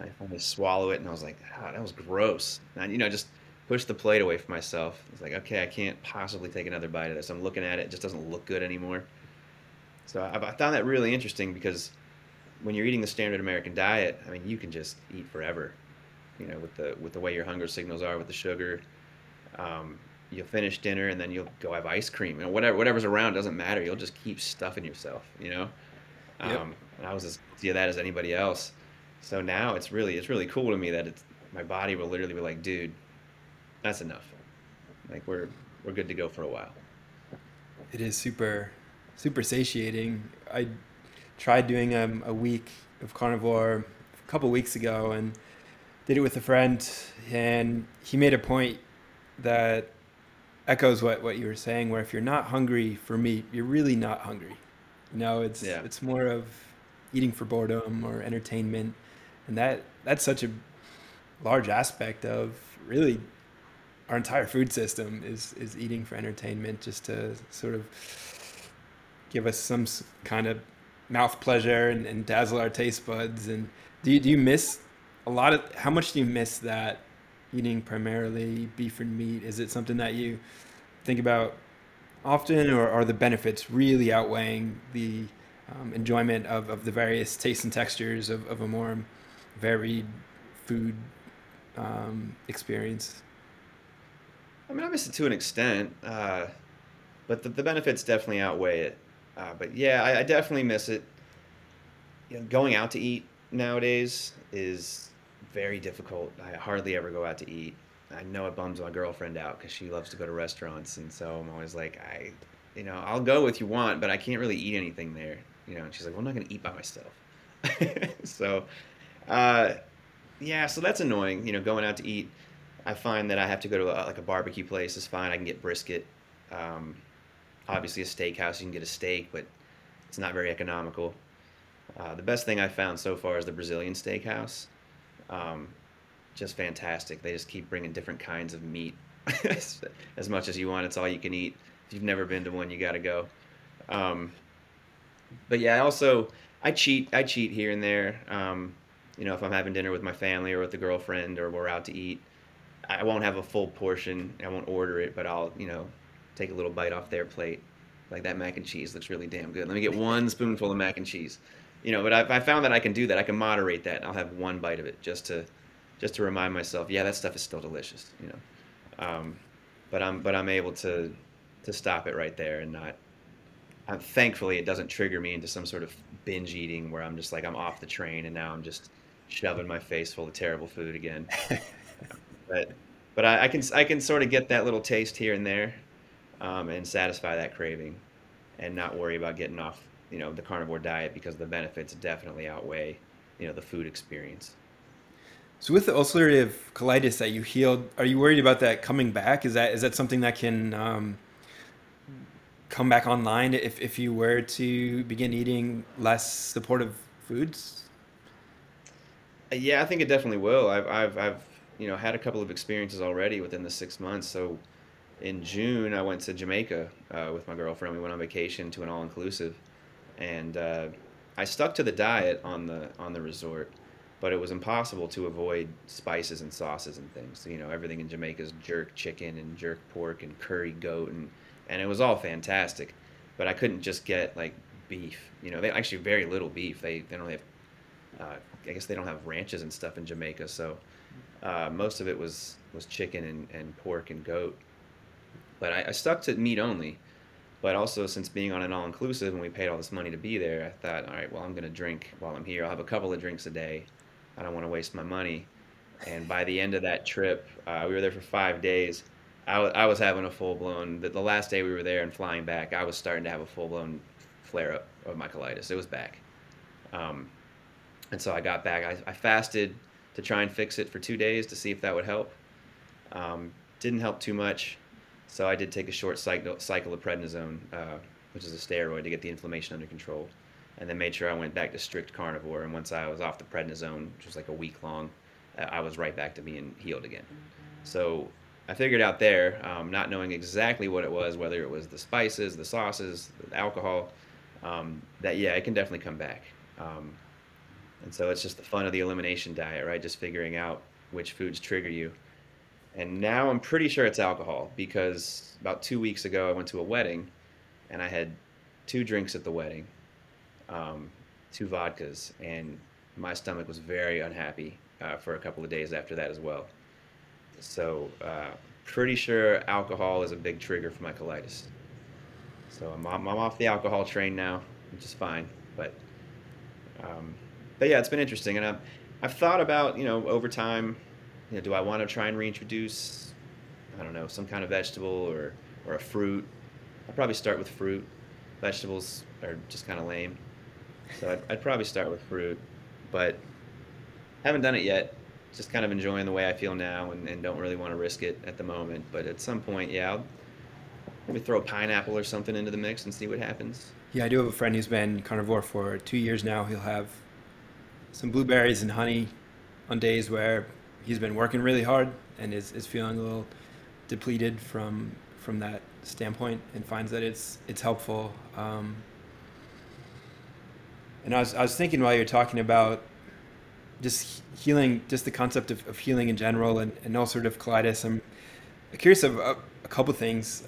I finally swallow it, and I was like, oh, that was gross. And you know, just push the plate away from myself. It's like, okay, I can't possibly take another bite of this. I'm looking at it; it just doesn't look good anymore. So I, I found that really interesting because when you're eating the standard American diet, I mean, you can just eat forever you know, with the with the way your hunger signals are with the sugar. Um, you'll finish dinner and then you'll go have ice cream. You know, whatever whatever's around doesn't matter. You'll just keep stuffing yourself. You know. Yep. Um, and I was as guilty of that as anybody else. So now it's really it's really cool to me that it's my body will literally be like, dude, that's enough. Like we're we're good to go for a while. It is super super satiating. I tried doing um, a week of carnivore a couple weeks ago and did it with a friend, and he made a point that echoes what, what you were saying. Where if you're not hungry for meat, you're really not hungry. You know, it's yeah. it's more of eating for boredom or entertainment, and that that's such a large aspect of really our entire food system is is eating for entertainment, just to sort of give us some kind of mouth pleasure and, and dazzle our taste buds. And do you, do you miss a lot of how much do you miss that eating primarily beef and meat? Is it something that you think about often, or are the benefits really outweighing the um, enjoyment of, of the various tastes and textures of, of a more varied food um, experience? I mean, I miss it to an extent, uh, but the, the, benefits definitely outweigh it. Uh, but yeah, I, I, definitely miss it. You know, going out to eat nowadays is very difficult. I hardly ever go out to eat. I know it bums my girlfriend out because she loves to go to restaurants, and so I'm always like, I, you know, I'll go if you want, but I can't really eat anything there. You know, and she's like, well, I'm not gonna eat by myself. so, uh, yeah, so that's annoying. You know, going out to eat, I find that I have to go to a, like a barbecue place is fine. I can get brisket. Um, obviously, a steakhouse you can get a steak, but it's not very economical. Uh, the best thing i've found so far is the Brazilian steakhouse. Um, just fantastic. They just keep bringing different kinds of meat as much as you want. It's all you can eat. If you've never been to one, you got to go. Um, but yeah, I also I cheat. I cheat here and there. Um, you know, if I'm having dinner with my family or with a girlfriend or we're out to eat, I won't have a full portion. I won't order it, but I'll you know take a little bite off their plate. Like that mac and cheese looks really damn good. Let me get one spoonful of mac and cheese. You know, but I, I found that I can do that. I can moderate that. I'll have one bite of it just to, just to remind myself, yeah, that stuff is still delicious. You know, um, but I'm but I'm able to, to stop it right there and not. I'm, thankfully, it doesn't trigger me into some sort of binge eating where I'm just like I'm off the train and now I'm just shoving my face full of terrible food again. but but I, I, can I can sort of get that little taste here and there, um, and satisfy that craving, and not worry about getting off you know the carnivore diet because the benefits definitely outweigh you know the food experience. So with the ulcerative colitis that you healed, are you worried about that coming back? Is that is that something that can um, come back online if, if you were to begin eating less supportive foods? Yeah, I think it definitely will. I've, I've, I've you know had a couple of experiences already within the six months. So in June, I went to Jamaica uh, with my girlfriend. We went on vacation to an all inclusive, and uh, I stuck to the diet on the on the resort, but it was impossible to avoid spices and sauces and things. You know, everything in Jamaica is jerk chicken and jerk pork and curry goat, and and it was all fantastic, but I couldn't just get like beef. You know, they actually very little beef. They they don't really have. Uh, I guess they don't have ranches and stuff in Jamaica, so uh, most of it was was chicken and, and pork and goat. But I, I stuck to meat only. But also, since being on an all inclusive and we paid all this money to be there, I thought, all right, well, I'm going to drink while I'm here. I'll have a couple of drinks a day. I don't want to waste my money. And by the end of that trip, uh, we were there for five days. I, w- I was having a full blown, the, the last day we were there and flying back, I was starting to have a full blown flare up of my colitis. It was back. Um, and so I got back. I, I fasted to try and fix it for two days to see if that would help. Um, didn't help too much, so I did take a short cycle, cycle of prednisone, uh, which is a steroid to get the inflammation under control, and then made sure I went back to strict carnivore. And once I was off the prednisone, which was like a week long, uh, I was right back to being healed again. So I figured out there, um, not knowing exactly what it was, whether it was the spices, the sauces, the alcohol, um, that yeah, it can definitely come back. Um, and so it's just the fun of the elimination diet, right? Just figuring out which foods trigger you. And now I'm pretty sure it's alcohol because about two weeks ago I went to a wedding and I had two drinks at the wedding, um, two vodkas, and my stomach was very unhappy uh, for a couple of days after that as well. So, uh, pretty sure alcohol is a big trigger for my colitis. So I'm, I'm off the alcohol train now, which is fine. But um, but yeah, it's been interesting, and I've, I've thought about you know over time, you know, do I want to try and reintroduce, I don't know, some kind of vegetable or or a fruit? I'd probably start with fruit. Vegetables are just kind of lame, so I'd, I'd probably start with fruit, but haven't done it yet. Just kind of enjoying the way I feel now, and, and don't really want to risk it at the moment. But at some point, yeah, I'll maybe throw a pineapple or something into the mix and see what happens. Yeah, I do have a friend who's been carnivore for two years now. He'll have some blueberries and honey on days where he's been working really hard and is, is feeling a little depleted from from that standpoint and finds that it's it's helpful. Um, and I was, I was thinking while you're talking about just healing, just the concept of, of healing in general and, and ulcerative colitis, I'm curious of a, a couple things.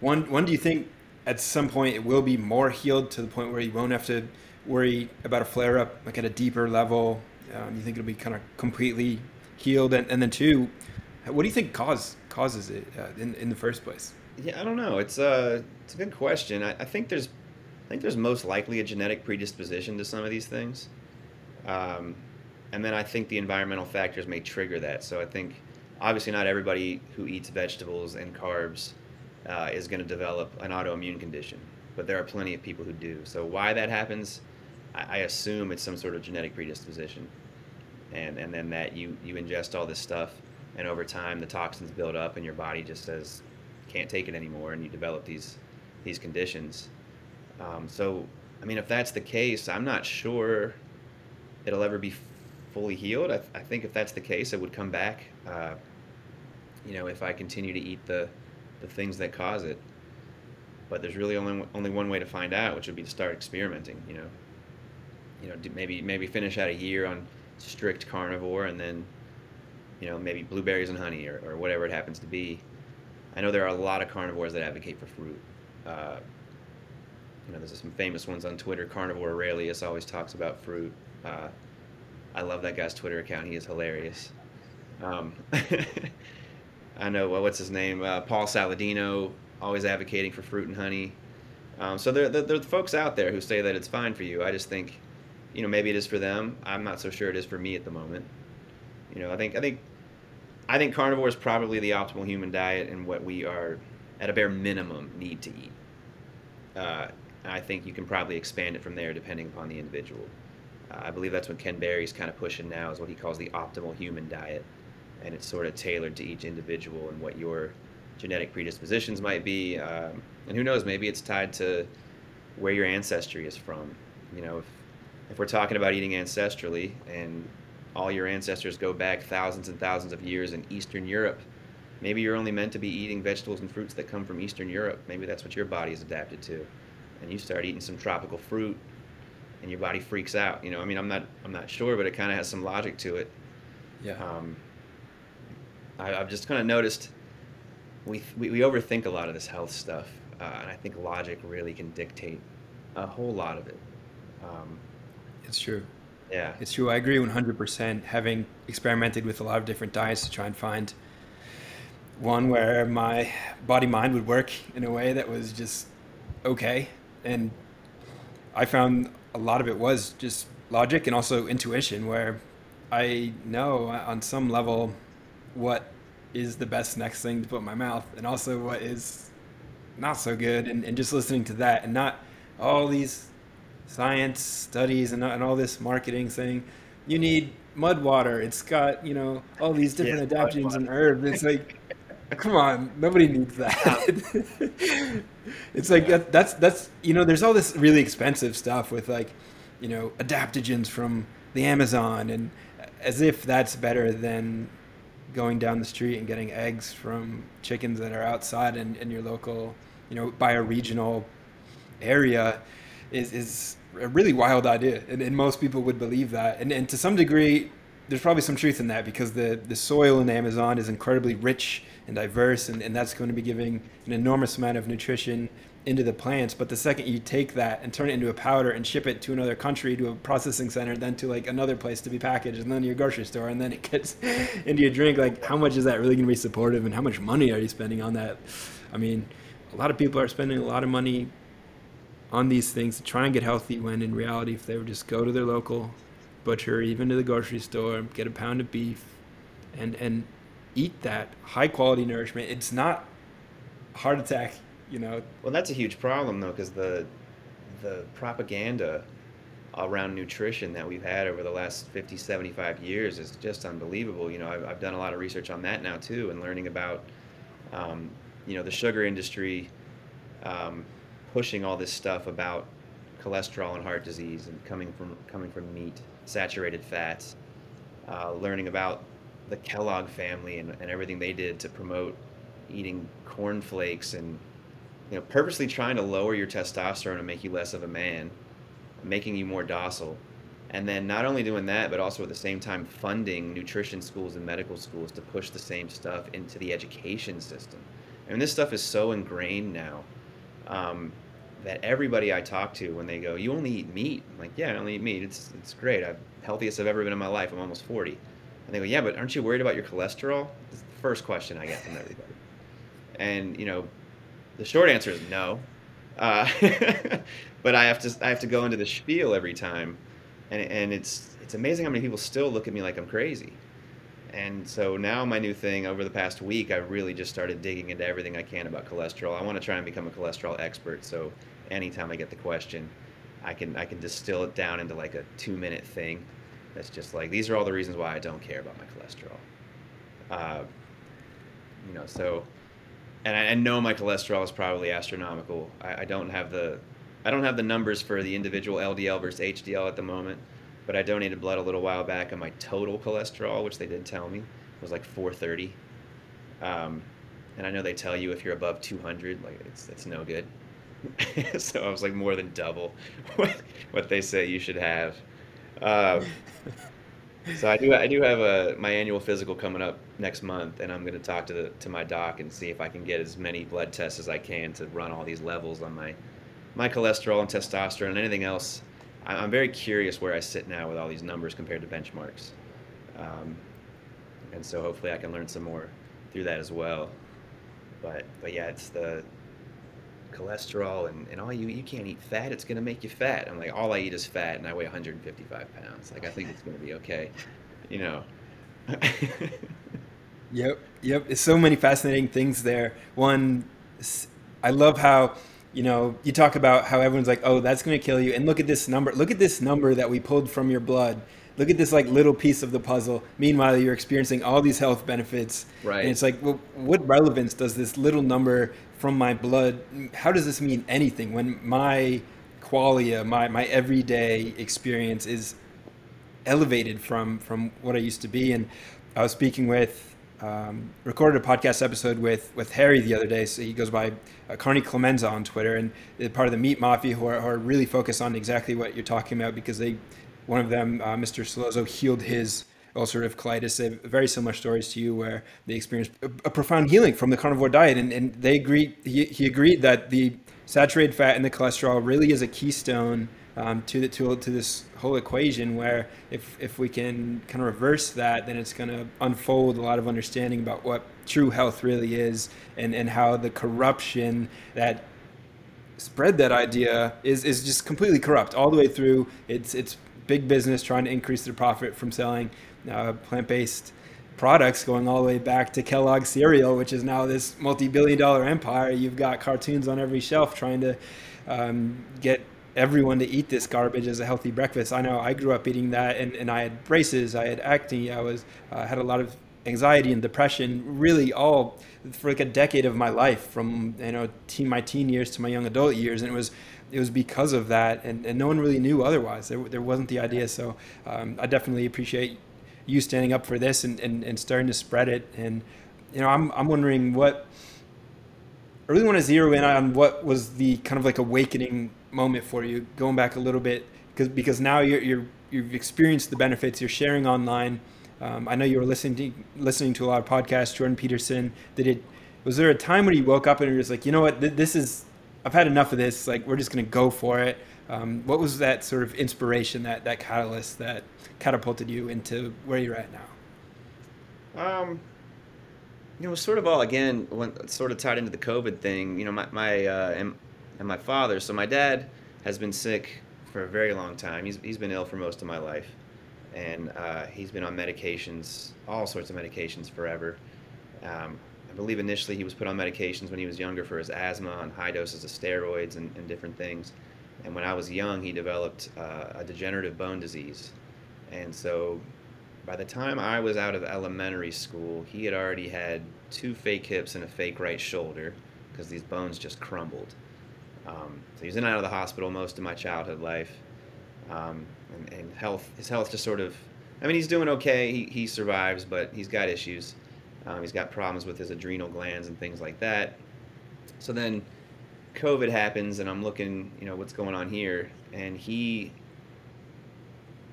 One, one, do you think at some point it will be more healed to the point where you won't have to worry about a flare up like at a deeper level? Um, you think it'll be kind of completely healed? And, and then two, what do you think cause causes it uh, in in the first place? Yeah, I don't know. It's a uh, it's a good question. I, I think there's I think there's most likely a genetic predisposition to some of these things, um, and then I think the environmental factors may trigger that. So I think obviously not everybody who eats vegetables and carbs uh, is going to develop an autoimmune condition, but there are plenty of people who do. So why that happens, I, I assume it's some sort of genetic predisposition, and and then that you you ingest all this stuff, and over time the toxins build up, and your body just says can't take it anymore, and you develop these these conditions. Um, so, I mean, if that's the case, I'm not sure it'll ever be fully healed. I, I think if that's the case, it would come back. Uh, you know, if I continue to eat the the things that cause it. But there's really only only one way to find out, which would be to start experimenting. You know, you know, maybe maybe finish out a year on strict carnivore, and then, you know, maybe blueberries and honey or, or whatever it happens to be, I know there are a lot of carnivores that advocate for fruit. Uh, you know, there's some famous ones on Twitter. Carnivore Aurelius always talks about fruit. Uh, I love that guy's Twitter account. He is hilarious. Um, I know well, what's his name, uh, Paul Saladino, always advocating for fruit and honey. Um, so there, there, there are folks out there who say that it's fine for you. I just think, you know, maybe it is for them. I'm not so sure it is for me at the moment. You know, I think I think I think carnivore is probably the optimal human diet and what we are, at a bare minimum, need to eat. Uh, I think you can probably expand it from there depending upon the individual. Uh, I believe that's what Ken Berry's kind of pushing now is what he calls the optimal human diet, and it's sort of tailored to each individual and what your genetic predispositions might be, um, and who knows, maybe it's tied to where your ancestry is from. You know, if if we're talking about eating ancestrally and all your ancestors go back thousands and thousands of years in Eastern Europe. Maybe you're only meant to be eating vegetables and fruits that come from Eastern Europe. Maybe that's what your body is adapted to. And you start eating some tropical fruit and your body freaks out. You know, I mean, I'm not, I'm not sure, but it kind of has some logic to it. Yeah. Um, I, have just kind of noticed we, we, we, overthink a lot of this health stuff. Uh, and I think logic really can dictate a whole lot of it. Um, it's true. Yeah. It's true. I agree 100%. Having experimented with a lot of different diets to try and find one where my body mind would work in a way that was just okay. And I found a lot of it was just logic and also intuition, where I know on some level what is the best next thing to put in my mouth and also what is not so good. And, and just listening to that and not all these science studies and, and all this marketing saying you need mud water. It's got you know all these different yeah, adaptogens and herbs. It's like, come on, nobody needs that. it's like that, that's that's you know there's all this really expensive stuff with like you know adaptogens from the Amazon and as if that's better than going down the street and getting eggs from chickens that are outside in, in your local you know bioregional area is is a really wild idea, and, and most people would believe that. And, and to some degree, there's probably some truth in that because the, the soil in Amazon is incredibly rich and diverse, and, and that's going to be giving an enormous amount of nutrition into the plants. But the second you take that and turn it into a powder and ship it to another country, to a processing center, then to like another place to be packaged, and then your grocery store, and then it gets into your drink, like how much is that really going to be supportive, and how much money are you spending on that? I mean, a lot of people are spending a lot of money on these things to try and get healthy when in reality if they would just go to their local butcher even to the grocery store get a pound of beef and and eat that high quality nourishment. It's not heart attack you know. Well that's a huge problem though because the the propaganda around nutrition that we've had over the last 50 75 years is just unbelievable. You know i've, I've done a lot of research on that now too and learning about um, you know the sugar industry um, pushing all this stuff about cholesterol and heart disease and coming from coming from meat, saturated fats, uh, learning about the Kellogg family and, and everything they did to promote eating cornflakes and you know purposely trying to lower your testosterone and make you less of a man, making you more docile. And then not only doing that, but also at the same time funding nutrition schools and medical schools to push the same stuff into the education system. I mean, this stuff is so ingrained now. Um, that everybody I talk to when they go, "You only eat meat," I'm like, "Yeah, I only eat meat. It's it's great. I'm healthiest I've ever been in my life. I'm almost 40." And they go, "Yeah, but aren't you worried about your cholesterol?" It's the first question I get from everybody. And you know, the short answer is no. Uh, but I have to I have to go into the spiel every time, and and it's it's amazing how many people still look at me like I'm crazy. And so now my new thing over the past week, I've really just started digging into everything I can about cholesterol. I want to try and become a cholesterol expert. So anytime I get the question, I can I can distill it down into like a two minute thing. That's just like these are all the reasons why I don't care about my cholesterol. Uh, you know, so and I, I, know my cholesterol is probably astronomical. I, I don't have the I don't have the numbers for the individual LDL versus HDL at the moment, but I donated blood a little while back, and my total cholesterol, which they did tell me, was like 430. Um, and I know they tell you if you're above 200, like it's it's no good. so I was like more than double what, what they say you should have. Uh, so I do I do have a my annual physical coming up next month, and I'm going to talk to the to my doc and see if I can get as many blood tests as I can to run all these levels on my my cholesterol and testosterone and anything else. I'm very curious where I sit now with all these numbers compared to benchmarks, um, and so hopefully I can learn some more through that as well. But but yeah, it's the cholesterol and, and all you you can't eat fat it's going to make you fat. I'm like all i eat is fat and i weigh 155 pounds. Like i think it's going to be okay you know? Yep yep it's so many fascinating things there. One i love how you know you talk about how everyone's like oh that's going to kill you. And look at this number look at this number that we pulled from your blood look at this like little piece of the puzzle. Meanwhile you're experiencing all these health benefits. Right. And it's like well, what relevance does this little number from my blood how does this mean anything when my qualia my, my everyday experience is elevated from from what i used to be? And i was speaking with um, recorded a podcast episode with with harry the other day. So he goes by uh, carney clemenza on twitter. And part of the meat mafia who are, who are really focused on exactly what you're talking about because they one of them uh, mr Sollozzo, healed his ulcerative colitis, they have very similar stories to you where they experienced a, a profound healing from the carnivore diet. And, and they agreed, he, he agreed that the saturated fat and the cholesterol really is a keystone um, to, the, to, to this whole equation where if, if we can kind of reverse that, then it's going to unfold a lot of understanding about what true health really is and, and how the corruption that spread that idea is, is just completely corrupt all the way through. It's, it's big business trying to increase their profit from selling uh, plant-based products going all the way back to Kellogg cereal, which is now this multi-billion dollar empire. You've got cartoons on every shelf trying to um, get everyone to eat this garbage as a healthy breakfast. I know I grew up eating that, and, and I had braces, I had acne, I was uh, had a lot of anxiety and depression. Really, all for like a decade of my life, from you know teen, my teen years to my young adult years, and it was it was because of that, and, and no one really knew otherwise. There, there wasn't the idea. So um, I definitely appreciate you standing up for this and, and, and starting to spread it. And, you know, I'm, I'm wondering what, I really want to zero in on what was the kind of like awakening moment for you, going back a little bit, because, because now you're, you're, you've experienced the benefits, you're sharing online. Um, I know you were listening to, listening to a lot of podcasts, Jordan Peterson. Did it, was there a time when you woke up and you're just like, you know what, this is, I've had enough of this. Like, we're just going to go for it. Um, what was that sort of inspiration, that, that catalyst that catapulted you into where you're at now? Um, you know, sort of all again, when, sort of tied into the COVID thing. You know, my my uh, and, and my father. So my dad has been sick for a very long time. He's he's been ill for most of my life, and uh, he's been on medications, all sorts of medications forever. Um, I believe initially he was put on medications when he was younger for his asthma, on high doses of steroids and, and different things. And when I was young, he developed uh, a degenerative bone disease and so by the time I was out of elementary school, he had already had two fake hips and a fake right shoulder because these bones just crumbled. Um, so he was in and out of the hospital most of my childhood life. Um, and, and, health, his health just sort of, I mean, he's doing okay. He, he survives, but he's got issues. Um, he's got problems with his adrenal glands and things like that. So then COVID happens, and I'm looking, you know, what's going on here. And he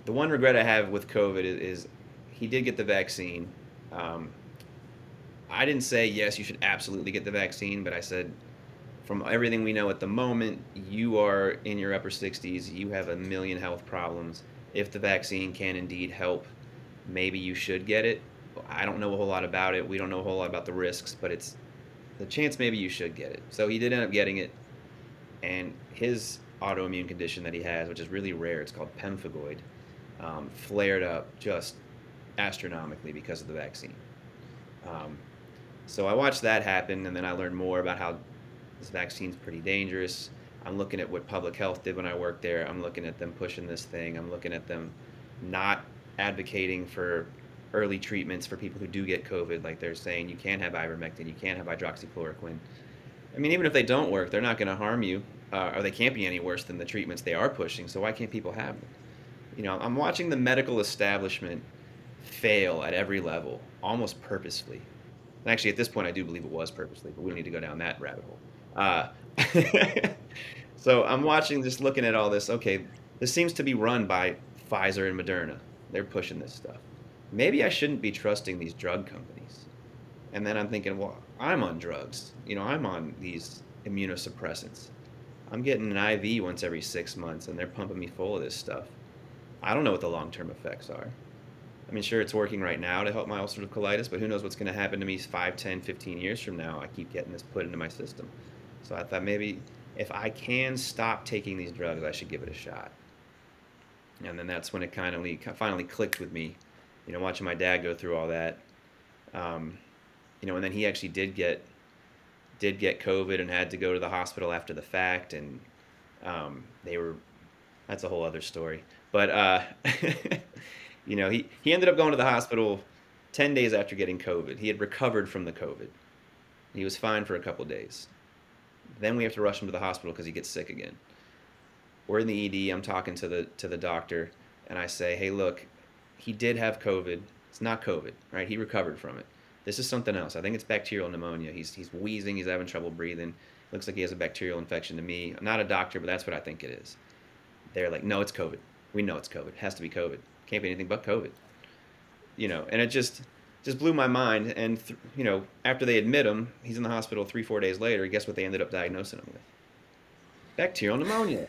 the one regret I have with COVID is, is he did get the vaccine. Um, I didn't say yes, you should absolutely get the vaccine, but I said from everything we know at the moment, you are in your upper 60s, you have a million health problems. If the vaccine can indeed help, maybe you should get it. I don't know a whole lot about it. We don't know a whole lot about the risks, but it's the chance maybe you should get it. So he did end up getting it, and his autoimmune condition that he has, which is really rare, it's called pemphigoid um, flared up just astronomically because of the vaccine. Um, so I watched that happen, and then I learned more about how this vaccine's pretty dangerous. I'm looking at what public health did when I worked there. I'm looking at them pushing this thing. I'm looking at them not advocating for early treatments for people who do get COVID. Like they're saying you can't have ivermectin, you can't have hydroxychloroquine. I mean, even if they don't work, they're not going to harm you, uh, or they can't be any worse than the treatments they are pushing. So why can't people have them? you know, I'm watching the medical establishment fail at every level, almost purposefully. And actually, at this point, I do believe it was purposely, but we don't need to go down that rabbit hole. Uh, so I'm watching, just looking at all this. Okay, this seems to be run by Pfizer and Moderna. They're pushing this stuff. Maybe I shouldn't be trusting these drug companies. And then I'm thinking, well, I'm on drugs. You know, I'm on these immunosuppressants. I'm getting an IV once every six months, and they're pumping me full of this stuff. I don't know what the long term effects are. I mean, sure, it's working right now to help my ulcerative colitis, but who knows what's going to happen to me 5, 10, 15 years from now. I keep getting this put into my system. So I thought maybe if I can stop taking these drugs, I should give it a shot. And then that's when it kind of finally clicked with me, you know, watching my dad go through all that. Um, you know, and then he actually did get did get COVID and had to go to the hospital after the fact, and um, they were. That's a whole other story. But uh, you know, he he ended up going to the hospital ten days after getting COVID. He had recovered from the COVID. He was fine for a couple days. Then we have to rush him to the hospital because he gets sick again. We're in the ED. I'm talking to the to the doctor, and I say, "Hey, look, he did have COVID. It's not COVID, right? He recovered from it. This is something else. I think it's bacterial pneumonia. He's he's wheezing. He's having trouble breathing. Looks like he has a bacterial infection to me. I'm not a doctor, but that's what I think it is. They're like, no, it's COVID. We know it's COVID. It has to be COVID. Can't be anything but COVID. You know, and it just just blew my mind. And th- you know, after they admit him, he's in the hospital three four days later. Guess what they ended up diagnosing him with? Bacterial pneumonia.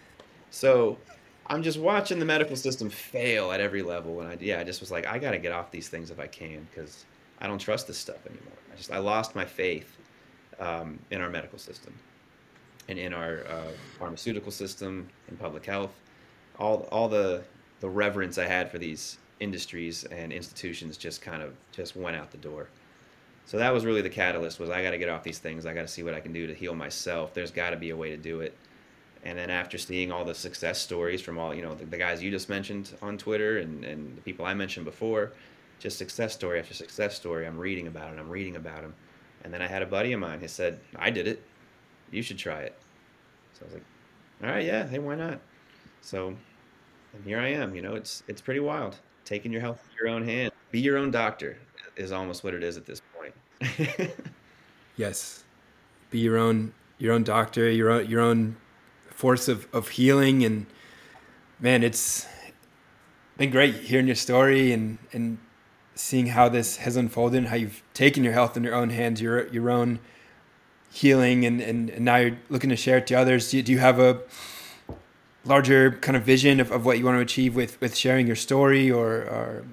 So I'm just watching the medical system fail at every level, and I yeah, I just was like, I got to get off these things if I can because I don't trust this stuff anymore. I just I lost my faith um, in our medical system and in our uh, pharmaceutical system in public health. All all the the reverence I had for these industries and institutions just kind of just went out the door. So that was really the catalyst was I got to get off these things. I got to see what I can do to heal myself. There's got to be a way to do it. And then after seeing all the success stories from all, you know, the, the guys you just mentioned on Twitter and, and the people I mentioned before, just success story after success story. I'm reading about it. I'm reading about them. And then I had a buddy of mine. He said, "I did it. You should try it." So I was like, "All right, yeah. Hey, why not?" So, and here I am. You know, it's it's pretty wild. Taking your health in your own hand. Be your own doctor is almost what it is at this point. yes, be your own your own doctor. Your own your own force of of healing. And man, it's been great hearing your story and and seeing how this has unfolded and how you've taken your health in your own hands, your your own healing, and, and, and now you're looking to share it to others. Do you, do you have a larger kind of vision of, of what you want to achieve with, with sharing your story or, or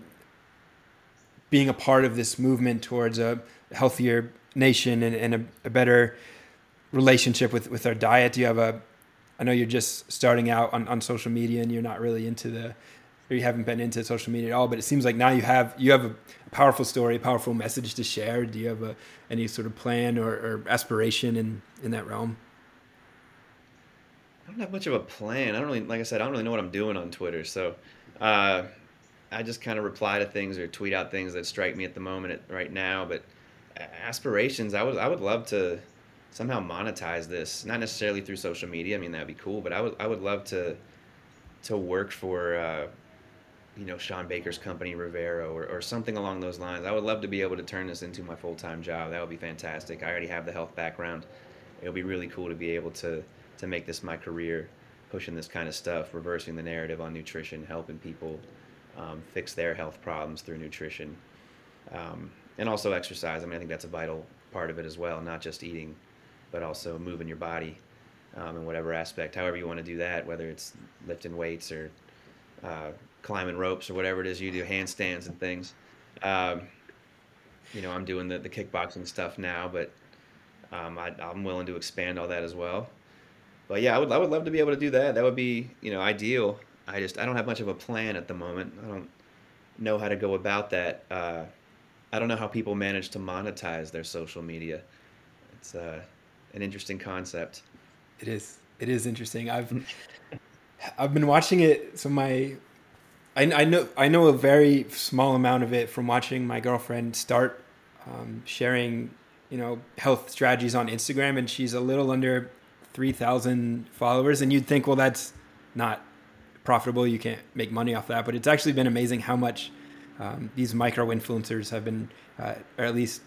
being a part of this movement towards a healthier nation and, and a, a better relationship with, with our diet? Do you have a I know you're just starting out on, on social media and you're not really into the or you haven't been into social media at all, but it seems like now you have you have a powerful story, a powerful message to share. Do you have a, any sort of plan or, or aspiration in in that realm? I don't have much of a plan. I don't really, like I said, I don't really know what I'm doing on Twitter. So, uh, I just kind of reply to things or tweet out things that strike me at the moment right now. But aspirations, I would, I would love to somehow monetize this. Not necessarily through social media. I mean, that'd be cool. But I would, I would love to, to work for, uh, you know Shawn Baker's company Revero or, or something along those lines. I would love to be able to turn this into my full time job. That would be fantastic. I already have the health background. It would be really cool to be able to to make this my career, pushing this kind of stuff, reversing the narrative on nutrition, helping people um, fix their health problems through nutrition, um, and also exercise. I mean, I think that's a vital part of it as well. Not just eating, but also moving your body um, in whatever aspect, however you want to do that, whether it's lifting weights or uh, climbing ropes or whatever it is you do, handstands and things. Um, you know, I'm doing the, the kickboxing stuff now, but um, I, am willing to expand all that as well. But yeah, I would I would love to be able to do that. That would be you know ideal. I just I don't have much of a plan at the moment. I don't know how to go about that. Uh, I don't know how people manage to monetize their social media. It's uh, an interesting concept. It is. It is interesting. I've I've been watching it. So my I, I know I know a very small amount of it from watching my girlfriend start um, sharing, you know, health strategies on Instagram, and she's a little under three thousand followers. And you'd think, well, that's not profitable. You can't make money off that. But it's actually been amazing how much um, these micro influencers have been, uh, or at least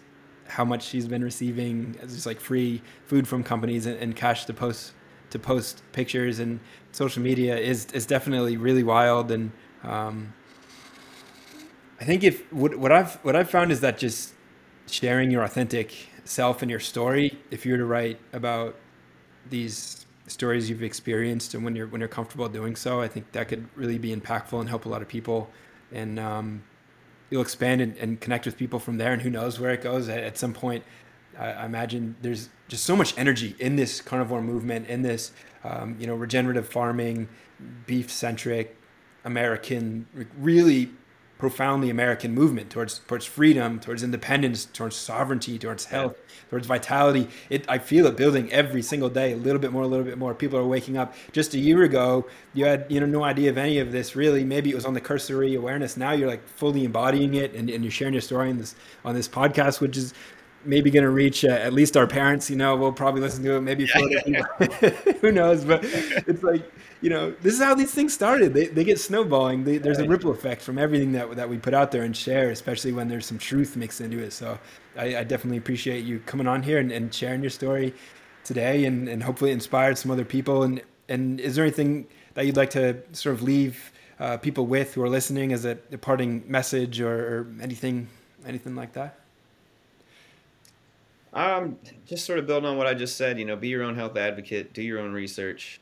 how much she's been receiving just like free food from companies and, and cash to post to post pictures and social media is is definitely really wild and um, I think if what, what I've what I've found is that just sharing your authentic self and your story, if you were to write about these stories you've experienced and when you're when you're comfortable doing so, I think that could really be impactful and help a lot of people. And um, you'll expand and, and, connect with people from there. And who knows where it goes at, at some point. I, I, imagine there's just so much energy in this carnivore movement, in this um, you know regenerative farming, beef centric, American, really profoundly American movement towards towards freedom, towards independence, towards sovereignty, towards health, towards vitality. It I feel it building every single day, a little bit more, a little bit more. People are waking up. Just a year ago, you had you know no idea of any of this really. Maybe it was on the cursory awareness. Now you're like fully embodying it, and, and you're sharing your story on this on this podcast, which is maybe going to reach uh, at least our parents. You know, we'll probably listen to it. Maybe yeah, yeah. who knows? But it's like you know, this is how these things started. They, they get snowballing. They, there's a ripple effect from everything that that we put out there and share, especially when there's some truth mixed into it. So I, I definitely appreciate you coming on here and, and sharing your story today, and, and hopefully inspired some other people. And and is there anything that you'd like to sort of leave uh, people with who are listening as a, a parting message or, or anything anything like that? Um, just sort of building on what I just said. You know, be your own health advocate. Do your own research.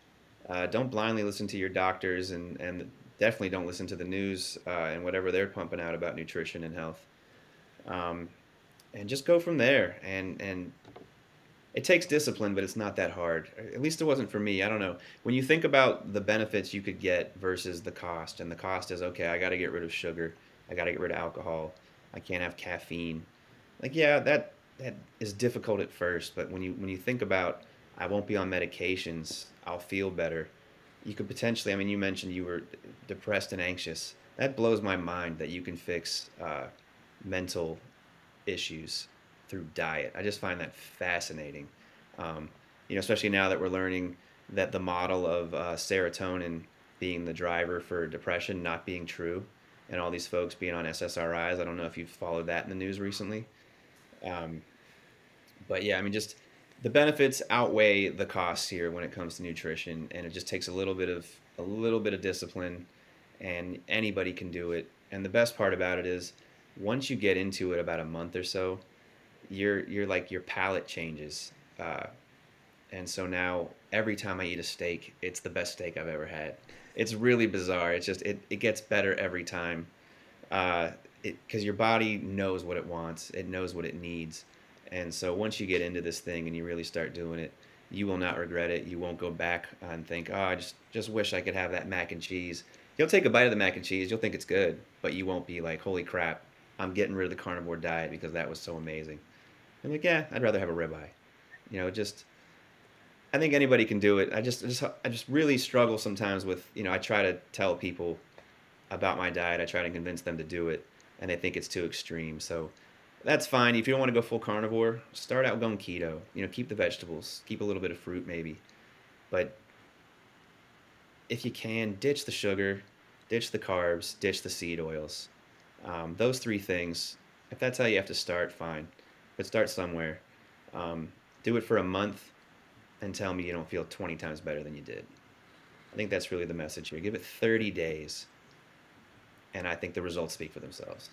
Uh, don't blindly listen to your doctors, and and definitely don't listen to the news uh, and whatever they're pumping out about nutrition and health. Um, and just go from there. And and it takes discipline, but it's not that hard. At least it wasn't for me. I don't know. When you think about the benefits you could get versus the cost, and the cost is okay. I got to get rid of sugar. I got to get rid of alcohol. I can't have caffeine. Like yeah, that that is difficult at first, but when you when you think about I won't be on medications, I'll feel better. You could potentially, I mean, you mentioned you were depressed and anxious. That blows my mind that you can fix uh, mental issues through diet. I just find that fascinating. Um, you know, especially now that we're learning that the model of uh, serotonin being the driver for depression not being true, and all these folks being on SSRIs. I don't know if you've followed that in the news recently. Um, but yeah, I mean, just the benefits outweigh the costs here when it comes to nutrition, and it just takes a little bit of a little bit of discipline, and anybody can do it. And the best part about it is, once you get into it, about a month or so, you're you're like your palate changes, uh, and so now every time I eat a steak, it's the best steak I've ever had. It's really bizarre. It's just it, it gets better every time, because uh, your body knows what it wants. It knows what it needs and so once you get into this thing and you really start doing it, you will not regret it. You won't go back and think, oh, I just just wish I could have that mac and cheese. You'll take a bite of the mac and cheese, you'll think it's good, but you won't be like, holy crap, I'm getting rid of the carnivore diet because that was so amazing. I'm like, yeah, I'd rather have a ribeye. You know, just I think anybody can do it. I just, I just I just really struggle sometimes with, you know, I try to tell people about my diet. I try to convince them to do it, and they think it's too extreme. So that's fine. If you don't want to go full carnivore, start out going keto. You know, keep the vegetables, keep a little bit of fruit maybe. But if you can, ditch the sugar, ditch the carbs, ditch the seed oils. Um, those three things, if that's how you have to start, fine. But start somewhere. Um, do it for a month and tell me you don't feel 20 times better than you did. I think that's really the message here. Give it 30 days, and I think the results speak for themselves.